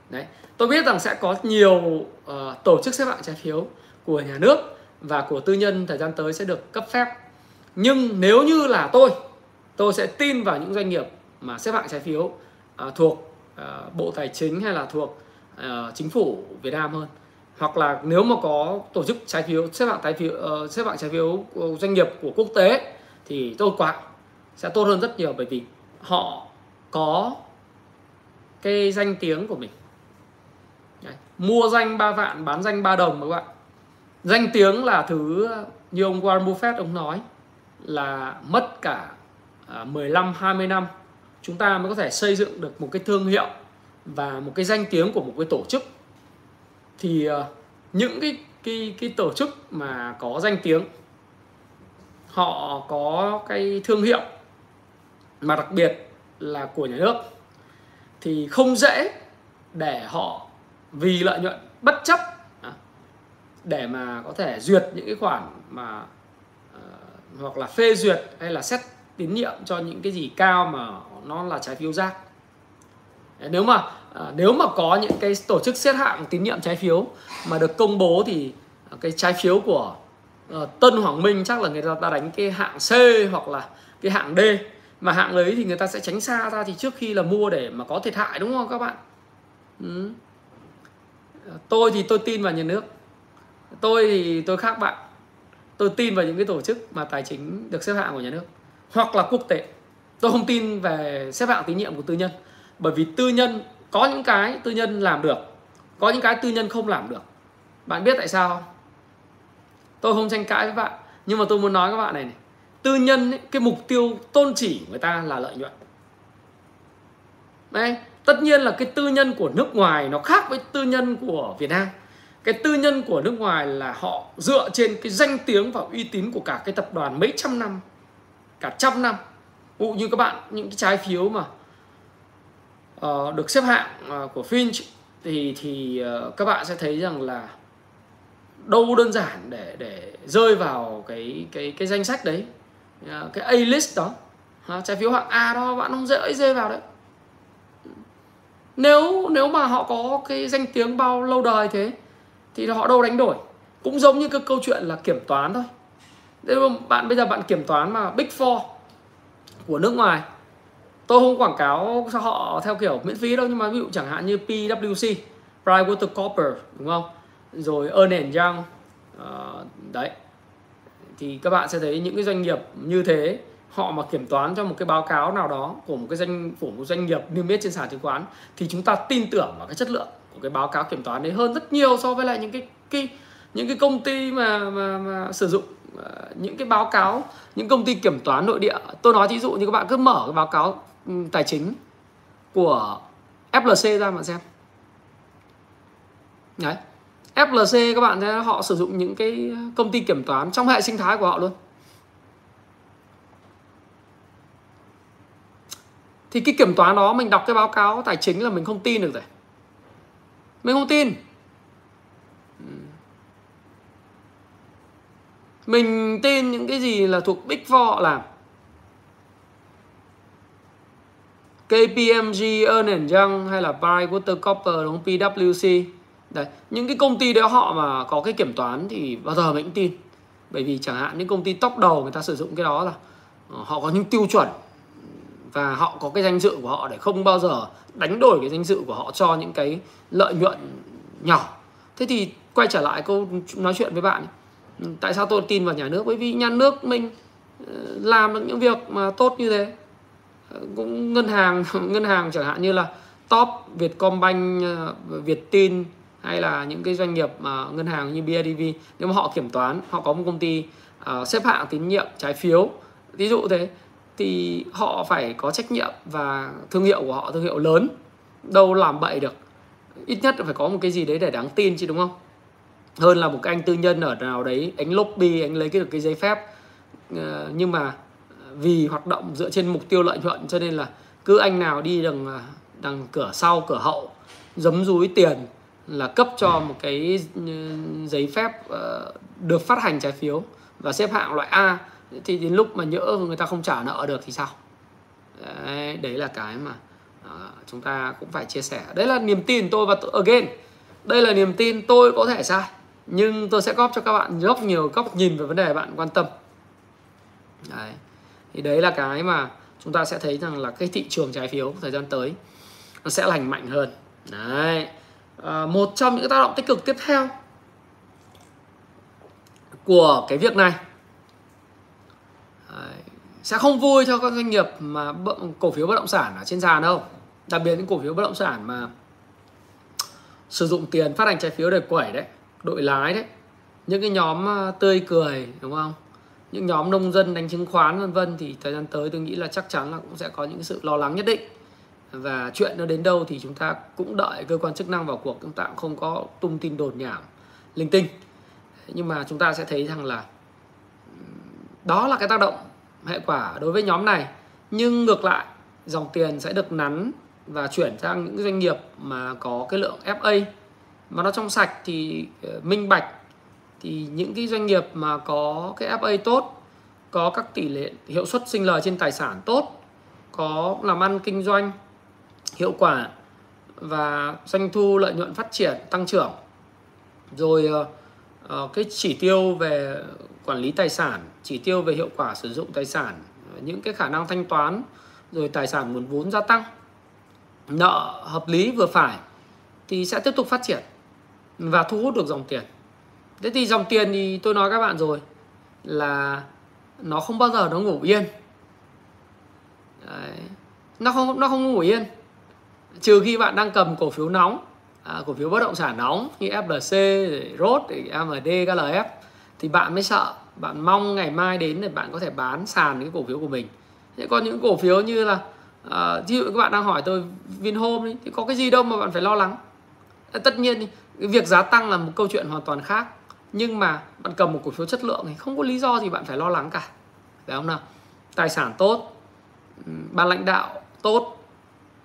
Đấy tôi biết rằng sẽ có nhiều uh, tổ chức xếp hạng trái phiếu của nhà nước và của tư nhân thời gian tới sẽ được cấp phép. Nhưng nếu như là tôi tôi sẽ tin vào những doanh nghiệp mà xếp hạng trái phiếu uh, thuộc uh, bộ tài chính hay là thuộc uh, chính phủ Việt Nam hơn hoặc là nếu mà có tổ chức trái phiếu xếp hạng trái phiếu uh, xếp hạng trái phiếu doanh nghiệp của quốc tế thì tôi quả sẽ tốt hơn rất nhiều bởi vì họ có cái danh tiếng của mình. Đấy. mua danh ba vạn bán danh ba đồng các bạn. Danh tiếng là thứ như ông Warren Buffett ông nói là mất cả à, 15 20 năm. Chúng ta mới có thể xây dựng được một cái thương hiệu và một cái danh tiếng của một cái tổ chức thì ờ, những cái cái cái tổ chức mà có danh tiếng họ có cái thương hiệu mà đặc biệt là của nhà nước thì không dễ để họ vì lợi nhuận bất chấp à, để mà có thể duyệt những cái khoản mà uh, hoặc là phê duyệt hay là xét tín nhiệm cho những cái gì cao mà nó là trái phiếu rác nếu mà à, nếu mà có những cái tổ chức xếp hạng tín nhiệm trái phiếu mà được công bố thì à, cái trái phiếu của uh, Tân Hoàng Minh chắc là người ta đánh cái hạng C hoặc là cái hạng D. Mà hạng đấy thì người ta sẽ tránh xa ra thì trước khi là mua để mà có thiệt hại đúng không các bạn? Ừ. Ờ, tôi thì tôi tin vào nhà nước. Tôi thì tôi khác bạn. Tôi tin vào những cái tổ chức mà tài chính được xếp hạng của nhà nước. Hoặc là quốc tế. Tôi không tin về xếp hạng tín nhiệm của tư nhân bởi vì tư nhân có những cái tư nhân làm được có những cái tư nhân không làm được. Bạn biết tại sao không? Tôi không tranh cãi với bạn nhưng mà tôi muốn nói các bạn này này. Tư nhân ấy, cái mục tiêu tôn chỉ của người ta là lợi nhuận. Đấy tất nhiên là cái tư nhân của nước ngoài nó khác với tư nhân của Việt Nam. Cái tư nhân của nước ngoài là họ dựa trên cái danh tiếng và uy tín của cả cái tập đoàn mấy trăm năm cả trăm năm. Ví dụ như các bạn những cái trái phiếu mà uh, được xếp hạng uh, của Finch thì thì uh, các bạn sẽ thấy rằng là đâu đơn giản để để rơi vào cái cái cái danh sách đấy. Uh, cái A list đó uh, trái phiếu hạng A đó bạn không dễ rơi vào đấy. Nếu nếu mà họ có cái danh tiếng bao lâu đời thế thì họ đâu đánh đổi. Cũng giống như cái câu chuyện là kiểm toán thôi. Nếu bạn bây giờ bạn kiểm toán mà Big Four của nước ngoài tôi không quảng cáo cho họ theo kiểu miễn phí đâu nhưng mà ví dụ chẳng hạn như PwC PricewaterhouseCoopers đúng không? Rồi Ernst Young uh, đấy. Thì các bạn sẽ thấy những cái doanh nghiệp như thế họ mà kiểm toán cho một cái báo cáo nào đó của một cái doanh của một doanh nghiệp niêm yết trên sàn chứng khoán thì chúng ta tin tưởng vào cái chất lượng của cái báo cáo kiểm toán đấy hơn rất nhiều so với lại những cái cái những cái công ty mà mà, mà sử dụng uh, những cái báo cáo những công ty kiểm toán nội địa. Tôi nói ví dụ như các bạn cứ mở cái báo cáo tài chính của FLC ra mà xem. Đấy. FLC các bạn thấy họ sử dụng những cái công ty kiểm toán trong hệ sinh thái của họ luôn. Thì cái kiểm toán đó mình đọc cái báo cáo tài chính là mình không tin được rồi. Mình không tin. Mình tin những cái gì là thuộc Big Four họ làm KPMG, Ernst Young hay là PricewaterhouseCoopers đúng không? PwC Đấy, những cái công ty đó họ mà có cái kiểm toán thì bao giờ mình cũng tin. Bởi vì chẳng hạn những công ty top đầu người ta sử dụng cái đó là ờ, họ có những tiêu chuẩn và họ có cái danh dự của họ để không bao giờ đánh đổi cái danh dự của họ cho những cái lợi nhuận nhỏ. Thế thì quay trở lại câu nói chuyện với bạn tại sao tôi tin vào nhà nước? Bởi vì nhà nước mình ờ, làm được những việc mà tốt như thế cũng ngân hàng ngân hàng chẳng hạn như là top Vietcombank ờ, Viettin hay là những cái doanh nghiệp mà ngân hàng như BIDV nếu mà họ kiểm toán họ có một công ty uh, xếp hạng tín nhiệm trái phiếu. Ví dụ thế thì họ phải có trách nhiệm và thương hiệu của họ thương hiệu lớn. Đâu làm bậy được. Ít nhất phải có một cái gì đấy để đáng tin chứ đúng không? Hơn là một cái anh tư nhân ở nào đấy anh lobby anh lấy cái được cái giấy phép. Uh, nhưng mà vì hoạt động dựa trên mục tiêu lợi nhuận cho nên là cứ anh nào đi đằng à, đằng cửa sau cửa hậu giấm rúi tiền là cấp cho một cái ừ, giấy phép ờ, được phát hành trái phiếu và xếp hạng loại A. Thì đến lúc mà nhỡ người ta không trả nợ được thì sao? Đấy, đấy là cái mà ờ, chúng ta cũng phải chia sẻ. Đấy là niềm tin tôi và again đây là niềm tin tôi có thể sai nhưng tôi sẽ góp cho các bạn rất nhiều góc nhìn về vấn đề bạn quan tâm. Đấy thì đấy là cái mà chúng ta sẽ thấy rằng là cái thị trường trái phiếu thời gian tới nó sẽ lành mạnh hơn. Đấy. À, một trong những tác động tích cực tiếp theo của cái việc này đấy, sẽ không vui cho các doanh nghiệp mà cổ phiếu bất động sản ở trên sàn đâu. Đặc biệt những cổ phiếu bất động sản mà sử dụng tiền phát hành trái phiếu để quẩy đấy đội lái đấy những cái nhóm à, tươi cười đúng không? Những nhóm nông dân đánh chứng khoán, vân vân, thì thời gian tới tôi nghĩ là chắc chắn là cũng sẽ có những sự lo lắng nhất định. Và chuyện nó đến đâu thì chúng ta cũng đợi cơ quan chức năng vào cuộc, chúng ta cũng không có tung tin đồn nhảm, linh tinh. Nhưng mà chúng ta sẽ thấy rằng là đó là cái tác động, hệ quả đối với nhóm này. Nhưng ngược lại, dòng tiền sẽ được nắn và chuyển sang những doanh nghiệp mà có cái lượng FA mà nó trong sạch thì ờ, minh bạch thì những cái doanh nghiệp mà có cái FA tốt, có các tỷ lệ hiệu suất sinh lời trên tài sản tốt, có làm ăn kinh doanh hiệu quả và doanh thu lợi nhuận phát triển, tăng trưởng. Rồi ờ, ờ, cái chỉ tiêu về quản lý tài sản, chỉ tiêu về hiệu quả sử dụng tài sản, những cái khả năng thanh toán, rồi tài sản nguồn vốn gia tăng, nợ hợp lý vừa phải thì sẽ tiếp tục phát triển và thu hút được dòng tiền thế thì dòng tiền thì tôi nói các bạn rồi là nó không bao giờ nó ngủ yên. Đấy. nó không nó không ngủ yên. Trừ khi bạn đang cầm cổ phiếu nóng à, cổ phiếu bất động sản nóng như FLC, ROT, AMD, KLF thì bạn mới sợ. Bạn mong ngày mai đến để bạn có thể bán sàn cái cổ phiếu của mình. Thế còn những cổ phiếu như là à, ví dụ các bạn đang hỏi tôi Vinhome thì có cái gì đâu mà bạn phải lo lắng. Tất nhiên cái việc giá tăng là một câu chuyện hoàn toàn khác nhưng mà bạn cầm một cổ phiếu chất lượng thì không có lý do gì bạn phải lo lắng cả. Phải không nào? Tài sản tốt ban lãnh đạo tốt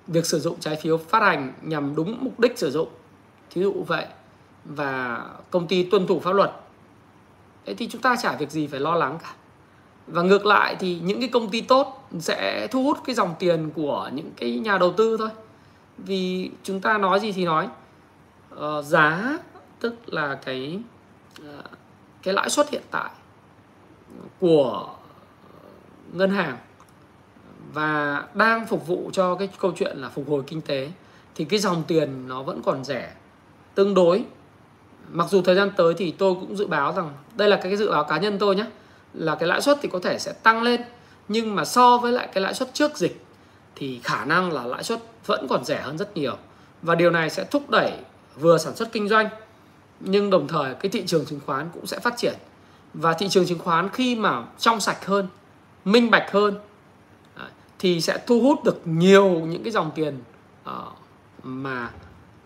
việc sử dụng trái phiếu phát hành nhằm đúng mục đích sử dụng. Thí dụ vậy. Và công ty tuân thủ pháp luật. Thế thì chúng ta chả việc gì phải lo lắng cả. Và ngược lại thì những cái công ty tốt sẽ thu hút cái dòng tiền của những cái nhà đầu tư thôi. Vì chúng ta nói gì thì nói. Ờ, giá tức là cái Ờ, cái lãi suất hiện tại của ờ, ngân hàng và đang phục vụ cho cái câu chuyện là phục hồi kinh tế thì cái dòng tiền nó vẫn còn rẻ tương đối. Mặc dù thời gian tới thì tôi cũng dự báo rằng, đây là cái dự báo cá nhân tôi nhé, là cái lãi suất thì có thể sẽ tăng lên, nhưng mà so với lại cái lãi suất trước dịch thì khả năng là lãi suất vẫn còn rẻ hơn rất nhiều. Và điều này sẽ thúc đẩy vừa sản xuất kinh doanh nhưng đồng thời cái thị trường chứng khoán cũng sẽ phát triển. Và thị trường chứng khoán khi mà trong sạch hơn minh bạch hơn à, thì sẽ thu hút được nhiều những cái dòng tiền à, mà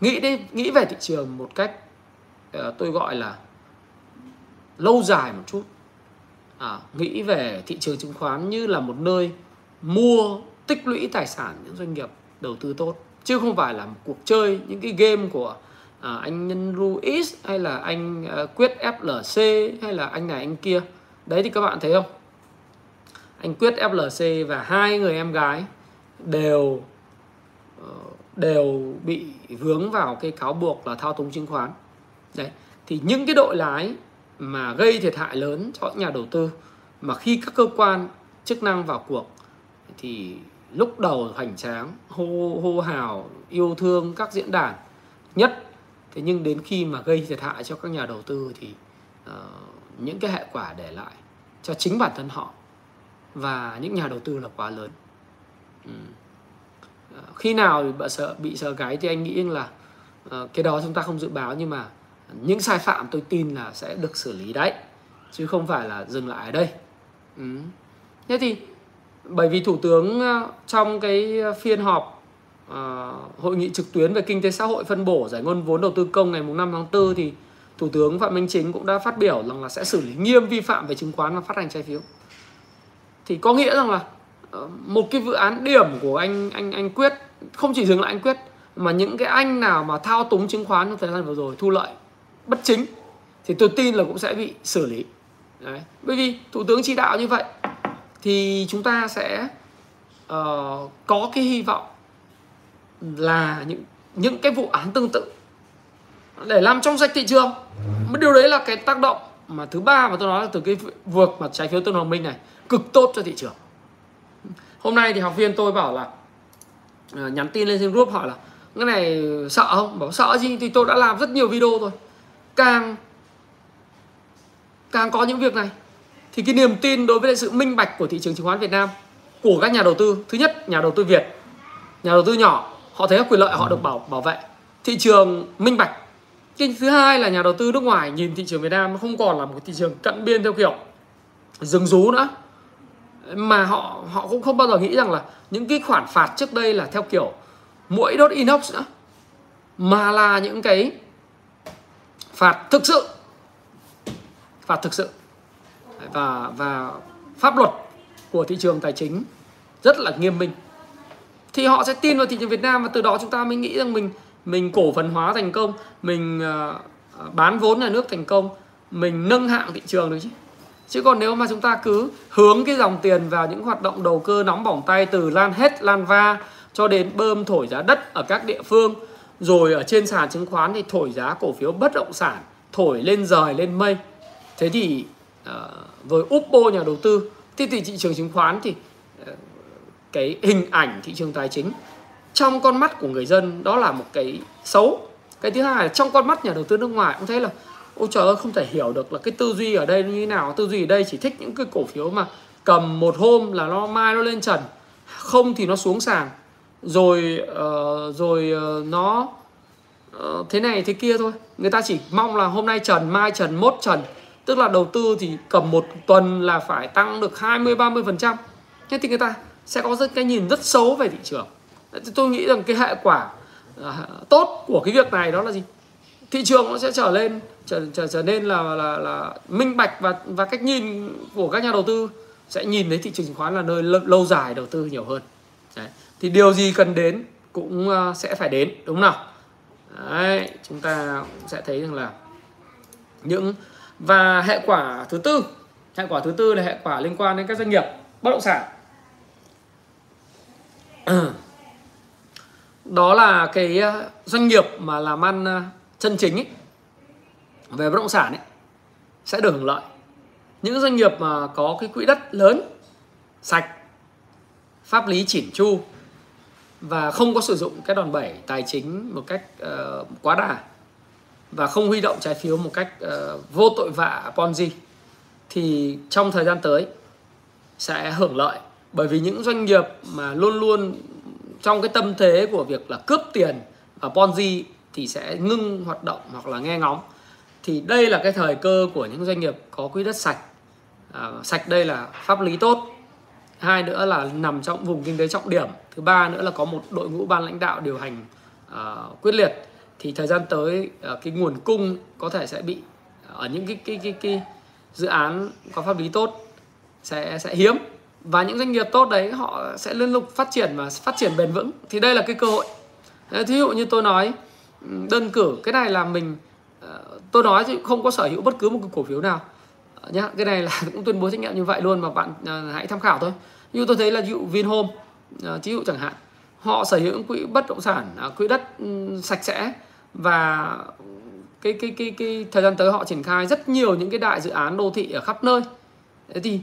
nghĩ đi nghĩ về thị trường một cách à, tôi gọi là lâu dài một chút. À, nghĩ về thị trường chứng khoán như là một nơi mua tích lũy tài sản những doanh nghiệp đầu tư tốt chứ không phải là một cuộc chơi những cái game của à, anh nhân Luis hay là anh à, quyết FLC hay là anh này anh kia. Đấy thì các bạn thấy không? Anh quyết FLC và hai người em gái đều ờ, đều bị vướng vào cái cáo buộc là thao túng chứng khoán. Đấy thì những cái đội lái mà gây thiệt hại lớn cho nhà đầu tư mà khi các cơ quan chức năng vào cuộc thì lúc đầu hoành tráng hô hô hào yêu thương các diễn đàn nhất thế nhưng đến khi mà gây thiệt hại cho các nhà đầu tư thì uh, những cái hệ quả để lại cho chính bản thân họ và những nhà đầu tư là quá lớn ừ. uh, khi nào bị sợ bị sợ cái thì anh nghĩ là uh, cái đó chúng ta không dự báo nhưng mà những sai phạm tôi tin là sẽ được xử lý đấy chứ không phải là dừng lại ở đây ừ. thế thì bởi vì thủ tướng trong cái phiên họp Ờ, hội nghị trực tuyến về kinh tế xã hội phân bổ giải ngân vốn đầu tư công ngày 5 tháng 4 thì thủ tướng phạm minh chính cũng đã phát biểu rằng là sẽ xử lý nghiêm vi phạm về chứng khoán và phát hành trái phiếu thì có nghĩa rằng là ờ, một cái dự án điểm của anh anh anh quyết không chỉ dừng lại anh quyết mà những cái anh nào mà thao túng chứng khoán trong thời gian vừa rồi thu lợi bất chính thì tôi tin là cũng sẽ bị xử lý Đấy. bởi vì thủ tướng chỉ đạo như vậy thì chúng ta sẽ uh, có cái hy vọng là những những cái vụ án tương tự. Để làm trong sạch thị trường. Điều đấy là cái tác động mà thứ ba mà tôi nói là từ cái vượt mà trái phiếu tân hoàng minh này cực tốt cho thị trường. Hôm nay thì học viên tôi bảo là uh, nhắn tin lên trên group hỏi là cái này sợ không? Bảo sợ gì? Thì tôi đã làm rất nhiều video rồi. Càng càng có những việc này thì cái niềm tin đối với sự minh bạch của thị trường chứng khoán Việt Nam của các nhà đầu tư thứ nhất nhà đầu tư Việt nhà đầu tư nhỏ họ thấy các quyền lợi họ được bảo bảo vệ. Thị trường minh bạch. Cái thứ hai là nhà đầu tư nước ngoài nhìn thị trường Việt Nam không còn là một thị trường cận biên theo kiểu rừng rú nữa. Mà họ họ cũng không bao giờ nghĩ rằng là những cái khoản phạt trước đây là theo kiểu mũi đốt inox nữa, mà là những cái phạt thực sự. Phạt thực sự. Và và pháp luật của thị trường tài chính rất là nghiêm minh thì họ sẽ tin vào thị trường Việt Nam và từ đó chúng ta mới nghĩ rằng mình mình cổ phần hóa thành công mình uh, bán vốn nhà nước thành công mình nâng hạng thị trường được chứ. Chứ còn nếu mà chúng ta cứ hướng cái dòng tiền vào những hoạt động đầu cơ nóng bỏng tay từ lan hết lan va cho đến bơm thổi giá đất ở các địa phương rồi ở trên sàn chứng khoán thì thổi giá cổ phiếu bất động sản thổi lên rời lên mây. Thế thì uh, với Oppo nhà đầu tư thì, thì thị trường chứng khoán thì cái hình ảnh thị trường tài chính trong con mắt của người dân đó là một cái xấu. Cái thứ hai là trong con mắt nhà đầu tư nước ngoài cũng thấy là ôi trời ơi không thể hiểu được là cái tư duy ở đây như thế nào tư duy ở đây chỉ thích những cái cổ phiếu mà cầm một hôm là nó mai nó lên trần không thì nó xuống sàn rồi uh, rồi uh, nó uh, thế này thế kia thôi. Người ta chỉ mong là hôm nay trần mai trần mốt trần tức là đầu tư thì cầm một tuần là phải tăng được 20 30 phần trăm. Thế thì người ta sẽ có rất cái nhìn rất xấu về thị trường. Tôi nghĩ rằng cái hệ quả à, tốt của cái việc này đó là gì? Thị trường nó sẽ trở lên trở trở, trở nên là là là minh bạch và và cách nhìn của các nhà đầu tư sẽ nhìn thấy thị trường chứng khoán là nơi lâu, lâu dài đầu tư nhiều hơn. Đấy. thì điều gì cần đến cũng à, sẽ phải đến đúng không nào? Đấy, chúng ta cũng sẽ thấy rằng là những và hệ quả thứ tư hệ quả thứ tư là hệ quả liên quan đến các doanh nghiệp bất động sản đó là cái ờ, doanh nghiệp mà làm ăn ờ, chân chính ấy, về bất động sản ấy, sẽ được hưởng lợi. Những doanh nghiệp mà có cái quỹ đất lớn sạch pháp lý chỉn chu và không có sử dụng cái đòn bẩy tài chính một cách uh, quá đà và không huy động trái phiếu một cách uh, vô tội vạ ponzi thì trong thời gian tới sẽ hưởng lợi bởi vì những doanh nghiệp mà luôn luôn trong cái tâm thế của việc là cướp tiền và ponzi thì sẽ ngưng hoạt động hoặc là nghe ngóng. Thì đây là cái thời cơ của những doanh nghiệp có quỹ đất sạch. À, sạch đây là pháp lý tốt. Hai nữa là nằm trong vùng kinh tế trọng điểm. Thứ ba nữa là có một đội ngũ ban lãnh đạo điều hành à, quyết liệt. Thì thời gian tới à, cái nguồn cung có thể sẽ bị à, ở những cái cái cái cái dự án có pháp lý tốt sẽ sẽ hiếm và những doanh nghiệp tốt đấy, họ sẽ liên tục phát triển và phát triển bền vững. Thì đây là cái cơ hội. Thí dụ như tôi nói đơn cử, cái này là mình ờ, tôi nói thì không có sở hữu bất cứ một cái cổ phiếu nào. Ờ, nhá, cái này là cũng tuyên bố trách nhiệm như vậy luôn mà bạn ờ, hãy tham khảo thôi. Như tôi thấy là ví dụ Vinhome thí dụ chẳng hạn, họ sở hữu quỹ bất động sản à, quỹ đất sạch sẽ và cái cái cái cái thời gian tới họ triển khai rất nhiều những cái đại dự án đô thị ở khắp nơi. Thế thì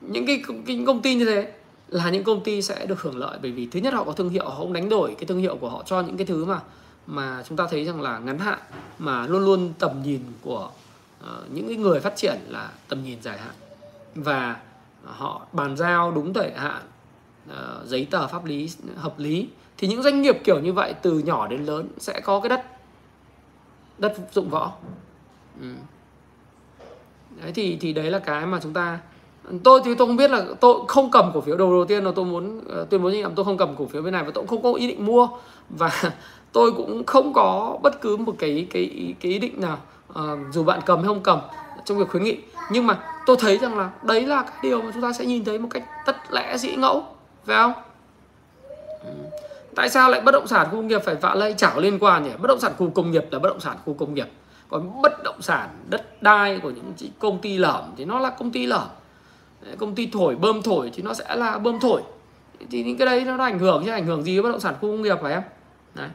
những cái, cái công ty như thế là những công ty sẽ được hưởng lợi. Bởi vì thứ nhất họ có thương hiệu họ không đánh đổi cái thương hiệu của họ cho những cái thứ mà mà chúng ta thấy rằng là ngắn hạn mà luôn luôn tầm nhìn của uh, những cái người phát triển là tầm nhìn dài hạn. Và họ bàn giao đúng thời hạn uh, giấy tờ pháp lý hợp lý. Thì những doanh nghiệp kiểu như vậy từ nhỏ đến lớn sẽ có cái đất đất dụng võ. Ừ. đấy thì thì đấy là cái mà chúng ta tôi thì tôi không biết là tôi không cầm cổ phiếu đầu đầu tiên là tôi muốn ờ, tuyên bố trách nhiệm tôi không cầm cổ phiếu bên này và tôi cũng không có ý định mua. Và tôi cũng không có bất cứ một cái cái cái ý định nào uh, dù bạn cầm hay không cầm trong việc khuyến nghị. Nhưng mà tôi thấy rằng là đấy là cái điều mà chúng ta sẽ nhìn thấy một cách tất lẽ dĩ ngẫu phải không? Ừ. tại sao lại bất động sản khu công nghiệp phải vạ lây chảo liên quan nhỉ? Bất động sản khu công nghiệp là bất động sản khu công nghiệp. Còn bất động sản đất đai của những công ty lởm thì nó là công ty lởm công ty thổi bơm thổi thì nó sẽ là bơm thổi. Thì những cái đấy nó ảnh hưởng chứ ảnh hưởng gì với bất động sản khu công nghiệp phải em đấy.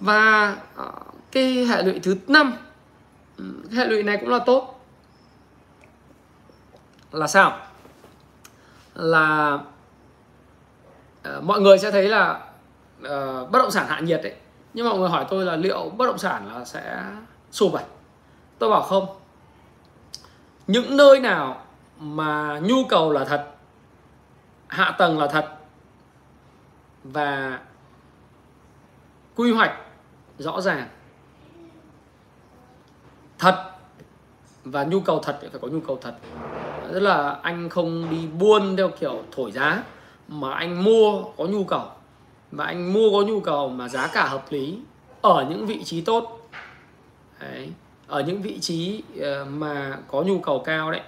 Và ờ, cái hệ lụy thứ năm ừ, hệ lụy này cũng là tốt. Là sao? Là uh, mọi người sẽ thấy là uh, bất động sản hạ nhiệt đấy nhưng mọi người hỏi tôi là liệu bất động sản là sẽ sụp à? Tôi bảo không. Những nơi nào mà nhu cầu là thật, hạ tầng là thật. Và quy hoạch rõ ràng. Thật và nhu cầu thật phải có nhu cầu thật. Tức là anh không đi buôn theo kiểu thổi giá, mà anh mua có nhu cầu. Và anh mua có nhu cầu mà giá cả hợp lý ở những vị trí tốt. Đấy. ở những vị trí ờ, mà có nhu cầu cao đấy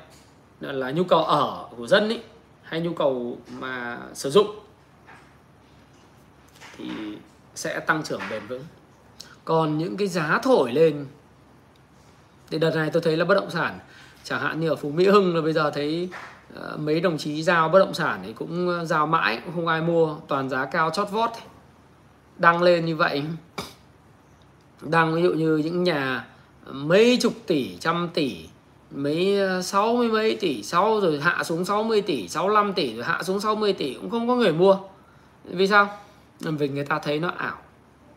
là nhu cầu ở của dân ý, hay nhu cầu mà sử dụng thì sẽ tăng trưởng bền vững. Còn những cái giá thổi lên thì đợt này tôi thấy là bất động sản chẳng hạn như ở phú mỹ hưng là bây giờ thấy ờ, mấy đồng chí giao bất động sản thì cũng ờ, giao mãi cũng không ai mua toàn giá cao chót vót. Đăng lên như vậy. Đăng ví dụ như những nhà mấy chục tỷ trăm tỷ mấy ờ, sáu mươi mấy tỷ sau rồi hạ xuống 60 tỷ 65 tỷ rồi hạ xuống 60 tỷ cũng không có người mua. Vì sao? Vì người ta thấy nó ảo.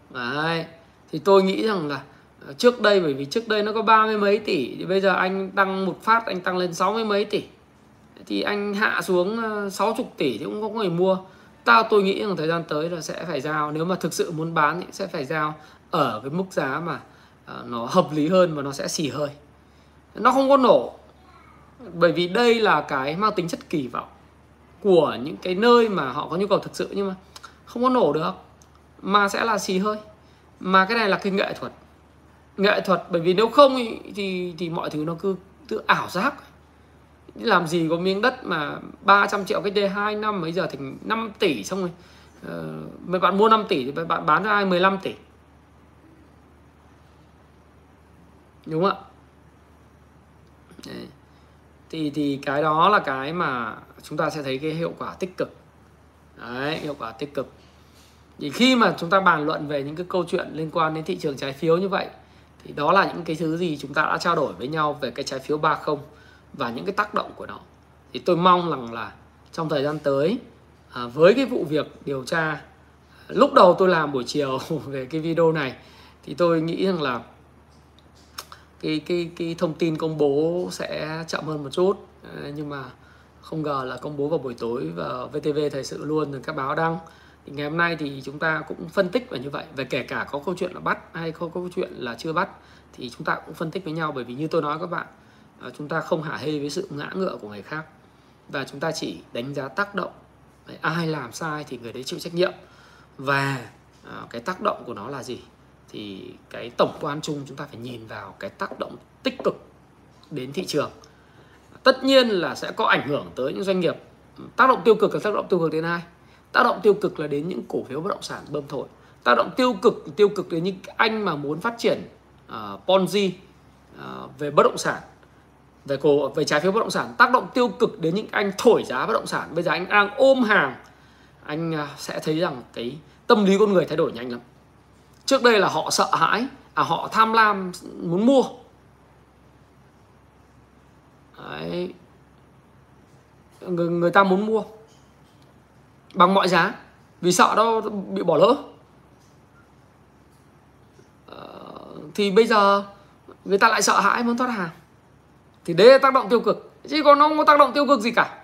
Đấy. thì tôi nghĩ rằng là ờ, trước đây bởi vì trước đây nó có ba mươi mấy tỷ thì bây giờ anh tăng một phát anh tăng lên sáu mươi mấy tỷ. Thì anh hạ xuống ờ, 60 tỷ thì cũng không có người mua. Tao tôi nghĩ rằng thời gian tới là sẽ phải giao nếu mà thực sự muốn bán thì sẽ phải giao ở cái mức giá mà ờ, nó hợp lý hơn và nó sẽ xì hơi nó không có nổ. Bởi vì đây là cái mang tính chất kỳ vọng của những cái nơi mà họ có nhu cầu thực sự nhưng mà không có nổ được. Mà sẽ là xì hơi. Mà cái này là cái nghệ thuật. Nghệ thuật bởi vì nếu không thì thì, thì mọi thứ nó cứ tự ảo giác. Làm gì có miếng đất mà 300 triệu cách đây 2 năm bây giờ thành 5 tỷ xong rồi. Uh, mấy bạn mua 5 tỷ thì bạn bán cho ai 15 tỷ? Đúng không ạ? Đấy. thì thì cái đó là cái mà chúng ta sẽ thấy cái hiệu quả tích cực. Đấy, hiệu quả tích cực. Thì khi mà chúng ta bàn luận về những cái câu chuyện liên quan đến thị trường trái phiếu như vậy thì đó là những cái thứ gì chúng ta đã trao đổi với nhau về cái trái phiếu 30 và những cái tác động của nó. Thì tôi mong rằng là trong thời gian tới à, với cái vụ việc điều tra lúc đầu tôi làm buổi chiều về cái video này thì tôi nghĩ rằng là cái cái cái thông tin công bố sẽ chậm hơn một chút. Nhưng mà không ngờ là công bố vào buổi tối và VTV thời sự luôn rồi các báo đăng. Thì ngày hôm nay thì chúng ta cũng phân tích về như vậy. Về kể cả có câu chuyện là bắt hay có câu chuyện là chưa bắt, thì chúng ta cũng phân tích với nhau. Bởi vì như tôi nói các bạn ờ, chúng ta không hả hê với sự ngã ngựa của người khác. Và chúng ta chỉ đánh giá tác động. Ai làm sai thì người đấy chịu trách nhiệm. Và ờ, cái tác động của nó là gì? Thì cái tổng quan chung chúng ta phải nhìn vào cái tác động tích cực đến thị trường. Tất nhiên là sẽ có ảnh hưởng tới những doanh nghiệp. Tác động tiêu cực là tác động tiêu cực đến ai? Tác động tiêu cực là đến những cổ phiếu bất động sản bơm thổi. Tác động tiêu cực tiêu cực đến những anh mà muốn phát triển uh, ponzi uh, về bất động sản về cổ về trái phiếu bất động sản. Tác động tiêu cực đến những anh thổi giá bất động sản. Bây giờ anh đang ôm hàng anh uh, sẽ thấy rằng cái tâm lý con người thay đổi nhanh lắm trước đây là họ sợ hãi à họ tham lam muốn mua. Đấy. Người, người ta muốn mua bằng mọi giá vì sợ đó bị bỏ lỡ. Ờ, thì bây giờ người ta lại sợ hãi muốn thoát hàng. Thì đấy là tác động tiêu cực chứ còn nó không có tác động tiêu cực gì cả.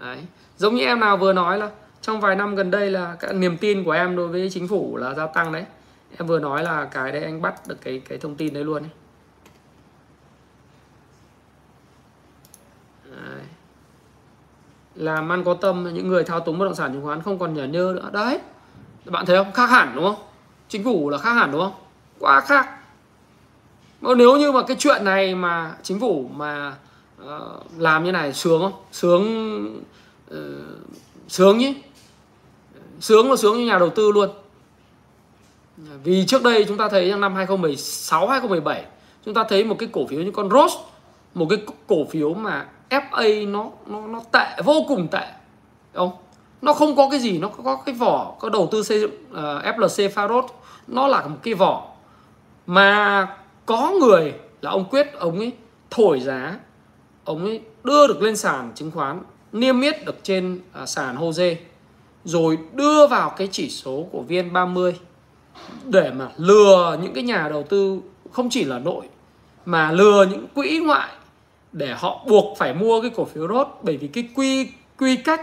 Đấy. giống như em nào vừa nói là trong vài năm gần đây là cái niềm tin của em đối với chính phủ là gia tăng đấy em vừa nói là cái đấy anh bắt được cái cái thông tin đấy luôn ấy. Đấy. làm ăn có tâm những người thao túng bất động sản chứng khoán không còn nhờ nhơ nữa. Đấy. Bạn thấy không? Khác hẳn đúng không? Chính phủ là khác hẳn đúng không? Quá khác. Mà nếu như mà cái chuyện này mà chính phủ mà uh, làm như này sướng không? Sướng uh, sướng nhỉ? Sướng là sướng như nhà đầu tư luôn vì trước đây chúng ta thấy trong năm 2016 2017 chúng ta thấy một cái cổ phiếu như con rose một cái cổ phiếu mà FA nó nó nó tệ vô cùng tệ không? Nó không có cái gì nó có cái vỏ có đầu tư xây dựng ờ, uh, FLC Farod, nó là một cái vỏ mà có người là ông quyết ông ấy thổi giá ông ấy đưa được lên sàn chứng khoán niêm yết được trên ờ, sàn HOSE rồi đưa vào cái chỉ số của VN30 để mà lừa những cái nhà đầu tư không chỉ là nội, mà lừa những quỹ ngoại để họ buộc phải mua cái cổ phiếu rốt bởi vì cái quy quy cách,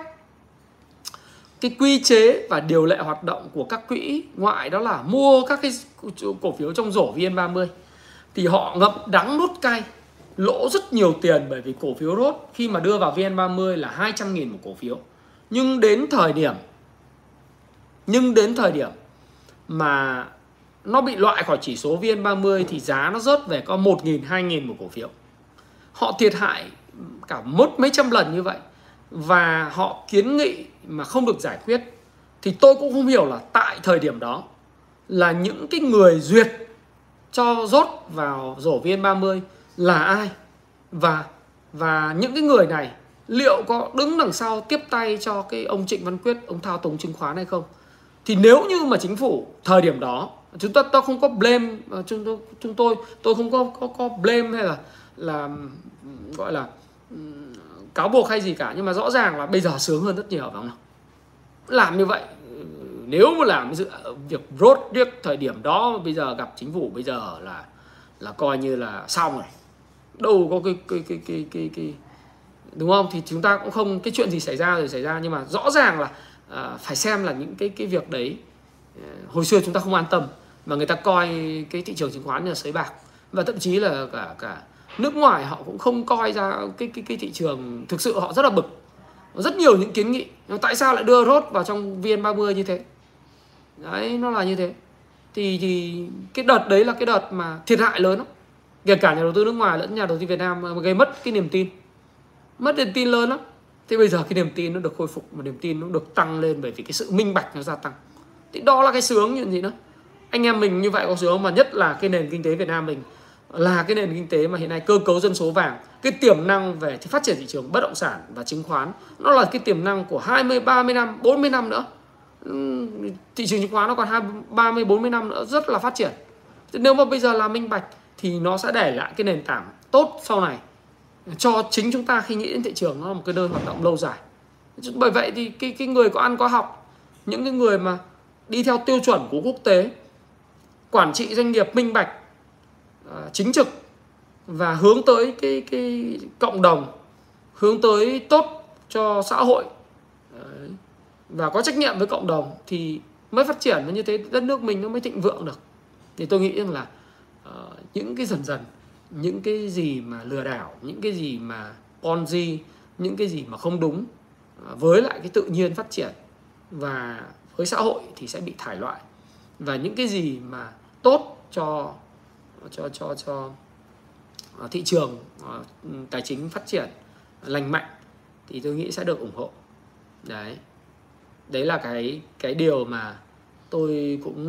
cái quy chế và điều lệ hoạt động của các quỹ ngoại đó là mua các cái cổ phiếu trong rổ VN30 thì họ ngậm đắng nút cay, lỗ rất nhiều tiền. Bởi vì cổ phiếu rốt khi mà đưa vào VN30 là 200 nghìn một cổ phiếu. Nhưng đến thời điểm, nhưng đến thời điểm mà nó bị loại khỏi chỉ số VN30 thì giá nó rớt về có 1.000, 2.000 một cổ phiếu. Họ thiệt hại cả mất mấy trăm lần như vậy và họ kiến nghị mà không được giải quyết thì tôi cũng không hiểu là tại thời điểm đó là những cái người duyệt cho rốt vào rổ VN30 là ai và và những cái người này liệu có đứng đằng sau tiếp tay cho cái ông Trịnh Văn Quyết ông thao túng chứng khoán hay không thì nếu như mà chính phủ thời điểm đó chúng ta tôi không có blame ờ, chúng tôi chúng tôi tôi không có có có blame hay là là gọi là cáo buộc hay gì cả nhưng mà rõ ràng là bây giờ sướng hơn rất nhiều phải không nào? Làm như vậy nếu mà làm ờ, việc rốt riết thời điểm đó bây giờ gặp chính phủ bây giờ là là coi như là xong rồi. Đâu có cái cái cái cái cái, cái đúng không? Thì chúng ta cũng không cái chuyện gì xảy ra rồi xảy ra nhưng mà rõ ràng là à, phải xem là những cái cái việc đấy ờ, hồi xưa chúng ta không an tâm mà người ta coi cái thị trường chứng khoán như là sới bạc. Và thậm chí là cả cả nước ngoài họ cũng không coi ra cái cái cái thị trường thực sự họ rất là bực. Rất nhiều những kiến nghị tại sao lại đưa rốt vào trong vn30 như thế? Đấy nó là như thế. Thì thì cái đợt đấy là cái đợt mà thiệt hại lớn lắm. Kể cả nhà đầu tư nước ngoài lẫn nhà đầu tư Việt Nam mà gây mất cái niềm tin. Mất niềm tin lớn lắm thế bây giờ cái niềm tin nó được khôi phục mà niềm tin nó được tăng lên bởi vì cái sự minh bạch nó gia tăng. Thì đó là cái sướng như gì nữa? Anh em mình như vậy có sướng mà nhất là cái nền kinh tế Việt Nam mình là cái nền kinh tế mà hiện nay cơ cấu dân số vàng cái tiềm năng về phát triển thị trường bất động sản và chứng khoán nó là cái tiềm năng của 20 30 năm 40 năm nữa. Thị trường chứng khoán nó còn 20, 30 40 năm nữa rất là phát triển. Nếu mà bây giờ là minh bạch thì nó sẽ để lại cái nền tảng tốt sau này cho chính chúng ta khi nghĩ đến thị trường nó là một cái nơi hoạt động lâu dài. Bởi vậy thì cái cái người có ăn có học những cái người mà đi theo tiêu chuẩn của quốc tế quản trị doanh nghiệp minh bạch à, chính trực và hướng tới cái cái cộng đồng hướng tới tốt cho xã hội và có trách nhiệm với cộng đồng thì mới phát triển. Như thế đất nước mình nó mới thịnh vượng được. Thì tôi nghĩ rằng là uh, những cái dần dần những cái gì mà lừa đảo, những cái gì mà ponzi, những cái gì mà không đúng à, với lại cái tự nhiên phát triển và với xã hội thì sẽ bị thải loại. Và những cái gì mà tốt cho cho cho cho à, thị trường à, tài chính phát triển, lành mạnh thì tôi nghĩ sẽ được ủng hộ. Đấy. Đấy là cái cái điều mà tôi cũng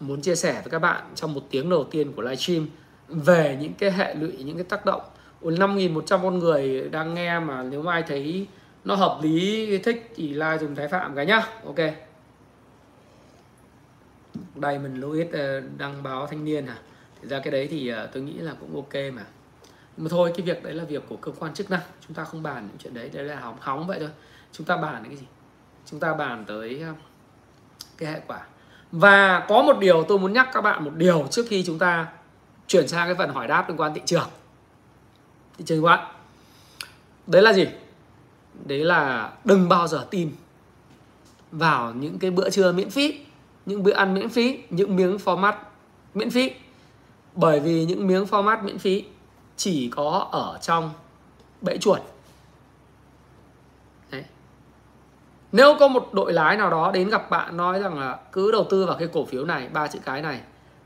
muốn chia sẻ với các bạn trong một tiếng đầu tiên của livestream về những cái hệ lụy, những cái tác động. 5.100 con người đang nghe mà nếu mà ai thấy nó hợp lý, thích thì like dùng thái phạm cái nhá. Ok. Đây, mình Louis ờ, đăng báo thanh niên à thì ra cái đấy thì ờ, tôi nghĩ là cũng ok mà. Mà thôi, cái việc đấy là việc của cơ quan chức năng. Chúng ta không bàn những chuyện đấy đấy là hóng hóng vậy thôi. Chúng ta bàn cái gì? Chúng ta bàn tới ờ, cái hệ quả. Và có một điều tôi muốn nhắc các bạn một điều trước khi chúng ta chuyển sang cái phần hỏi đáp liên quan thị trường. Thị trường các bạn đấy là gì? Đấy là đừng bao giờ tin vào những cái bữa trưa miễn phí, những bữa ăn miễn phí, những miếng format miễn phí. Bởi vì những miếng format miễn phí chỉ có ở trong bẫy chuột. Nếu có một đội lái nào đó đến gặp bạn nói rằng là cứ đầu tư vào cái cổ phiếu này, ba chữ cái này,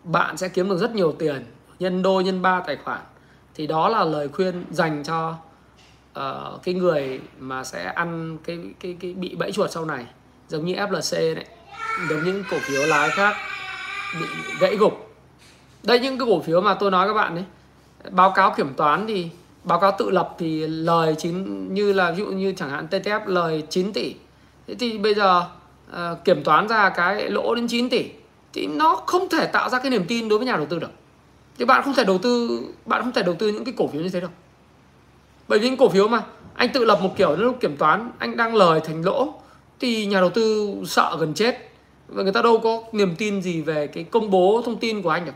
bạn sẽ kiếm được rất nhiều tiền nhân đôi nhân ba tài khoản thì đó là lời khuyên dành cho uh, cái người mà sẽ ăn cái cái cái bị bẫy chuột sau này. Giống như FLC đấy giống những cổ phiếu lái khác bị gãy gục. Đây những cái cổ phiếu mà tôi nói các bạn đấy báo cáo kiểm toán thì báo cáo tự lập thì lời chín như là ví dụ như chẳng hạn TTF lời 9 tỷ. Thế thì bây giờ uh, kiểm toán ra cái lỗ đến 9 tỷ thì nó không thể tạo ra cái niềm tin đối với nhà đầu tư được thì bạn không thể đầu tư bạn không thể đầu tư những cái cổ phiếu như thế đâu. Bởi vì những cổ phiếu mà anh tự lập một kiểu lúc kiểm toán anh đang lời thành lỗ thì nhà đầu tư sợ gần chết. Và người ta đâu có niềm tin gì về cái công bố thông tin của anh được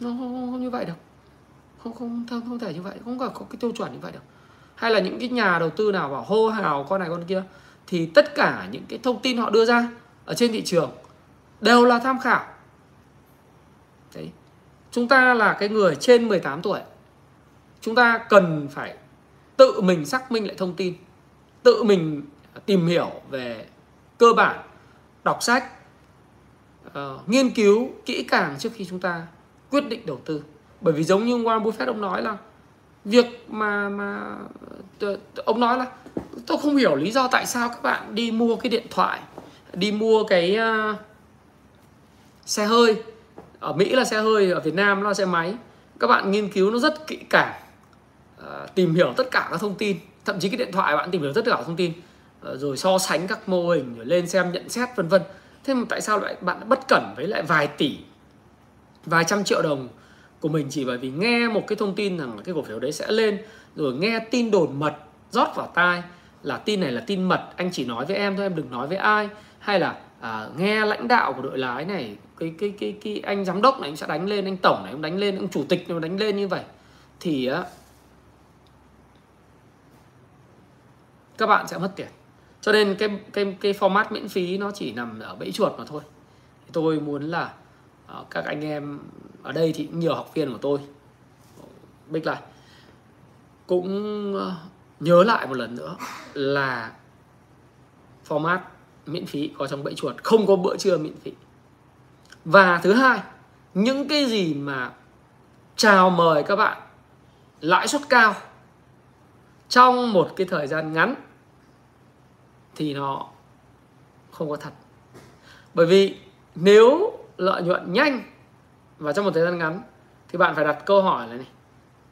nó không, không, không như vậy đâu. Không không không, không thể như vậy không có, có cái tiêu chuẩn như vậy đâu. Hay là những cái nhà đầu tư nào bảo hô hào con này con kia thì tất cả những cái thông tin họ đưa ra ở trên thị trường đều là tham khảo chúng ta là cái người trên 18 tuổi. Chúng ta cần phải tự mình xác minh lại thông tin tự mình tìm hiểu về cơ bản đọc sách uh, nghiên cứu kỹ càng trước khi chúng ta quyết định đầu tư. Bởi vì giống như Warren Buffett ông nói là việc mà mà ông nói là tôi không hiểu lý do tại sao các bạn đi mua cái điện thoại đi mua cái uh, xe hơi ở Mỹ là xe hơi, ở Việt Nam là xe máy. Các bạn nghiên cứu nó rất kỹ càng à, tìm hiểu tất cả các thông tin. Thậm chí cái điện thoại bạn tìm hiểu tất cả các thông tin à, rồi so sánh các mô hình, rồi lên xem nhận xét, vân vân. Thế mà tại sao lại bạn bất cẩn với lại vài tỷ, vài trăm triệu đồng của mình chỉ bởi vì nghe một cái thông tin rằng là cái cổ phiếu đấy sẽ lên, rồi nghe tin đồn mật, rót vào tai là tin này là tin mật. Anh chỉ nói với em thôi, em đừng nói với ai. Hay là à, nghe lãnh đạo của đội lái này cái cái cái cái anh giám đốc này anh sẽ đánh lên anh tổng này anh đánh lên anh chủ tịch này đánh lên như vậy. Thì á các bạn sẽ mất tiền. Cho nên cái cái cái format miễn phí nó chỉ nằm ở bẫy chuột mà thôi. Tôi muốn là uh, các anh em ở đây thì nhiều học viên của tôi. Bích lại. Cũng uh, nhớ lại một lần nữa là format miễn phí có trong bẫy chuột, không có bữa trưa miễn phí. Và thứ hai, những cái gì mà chào mời các bạn, lãi suất cao trong một cái thời gian ngắn thì nó không có thật. Bởi vì nếu lợi nhuận nhanh và trong một thời gian ngắn thì bạn phải đặt câu hỏi là này,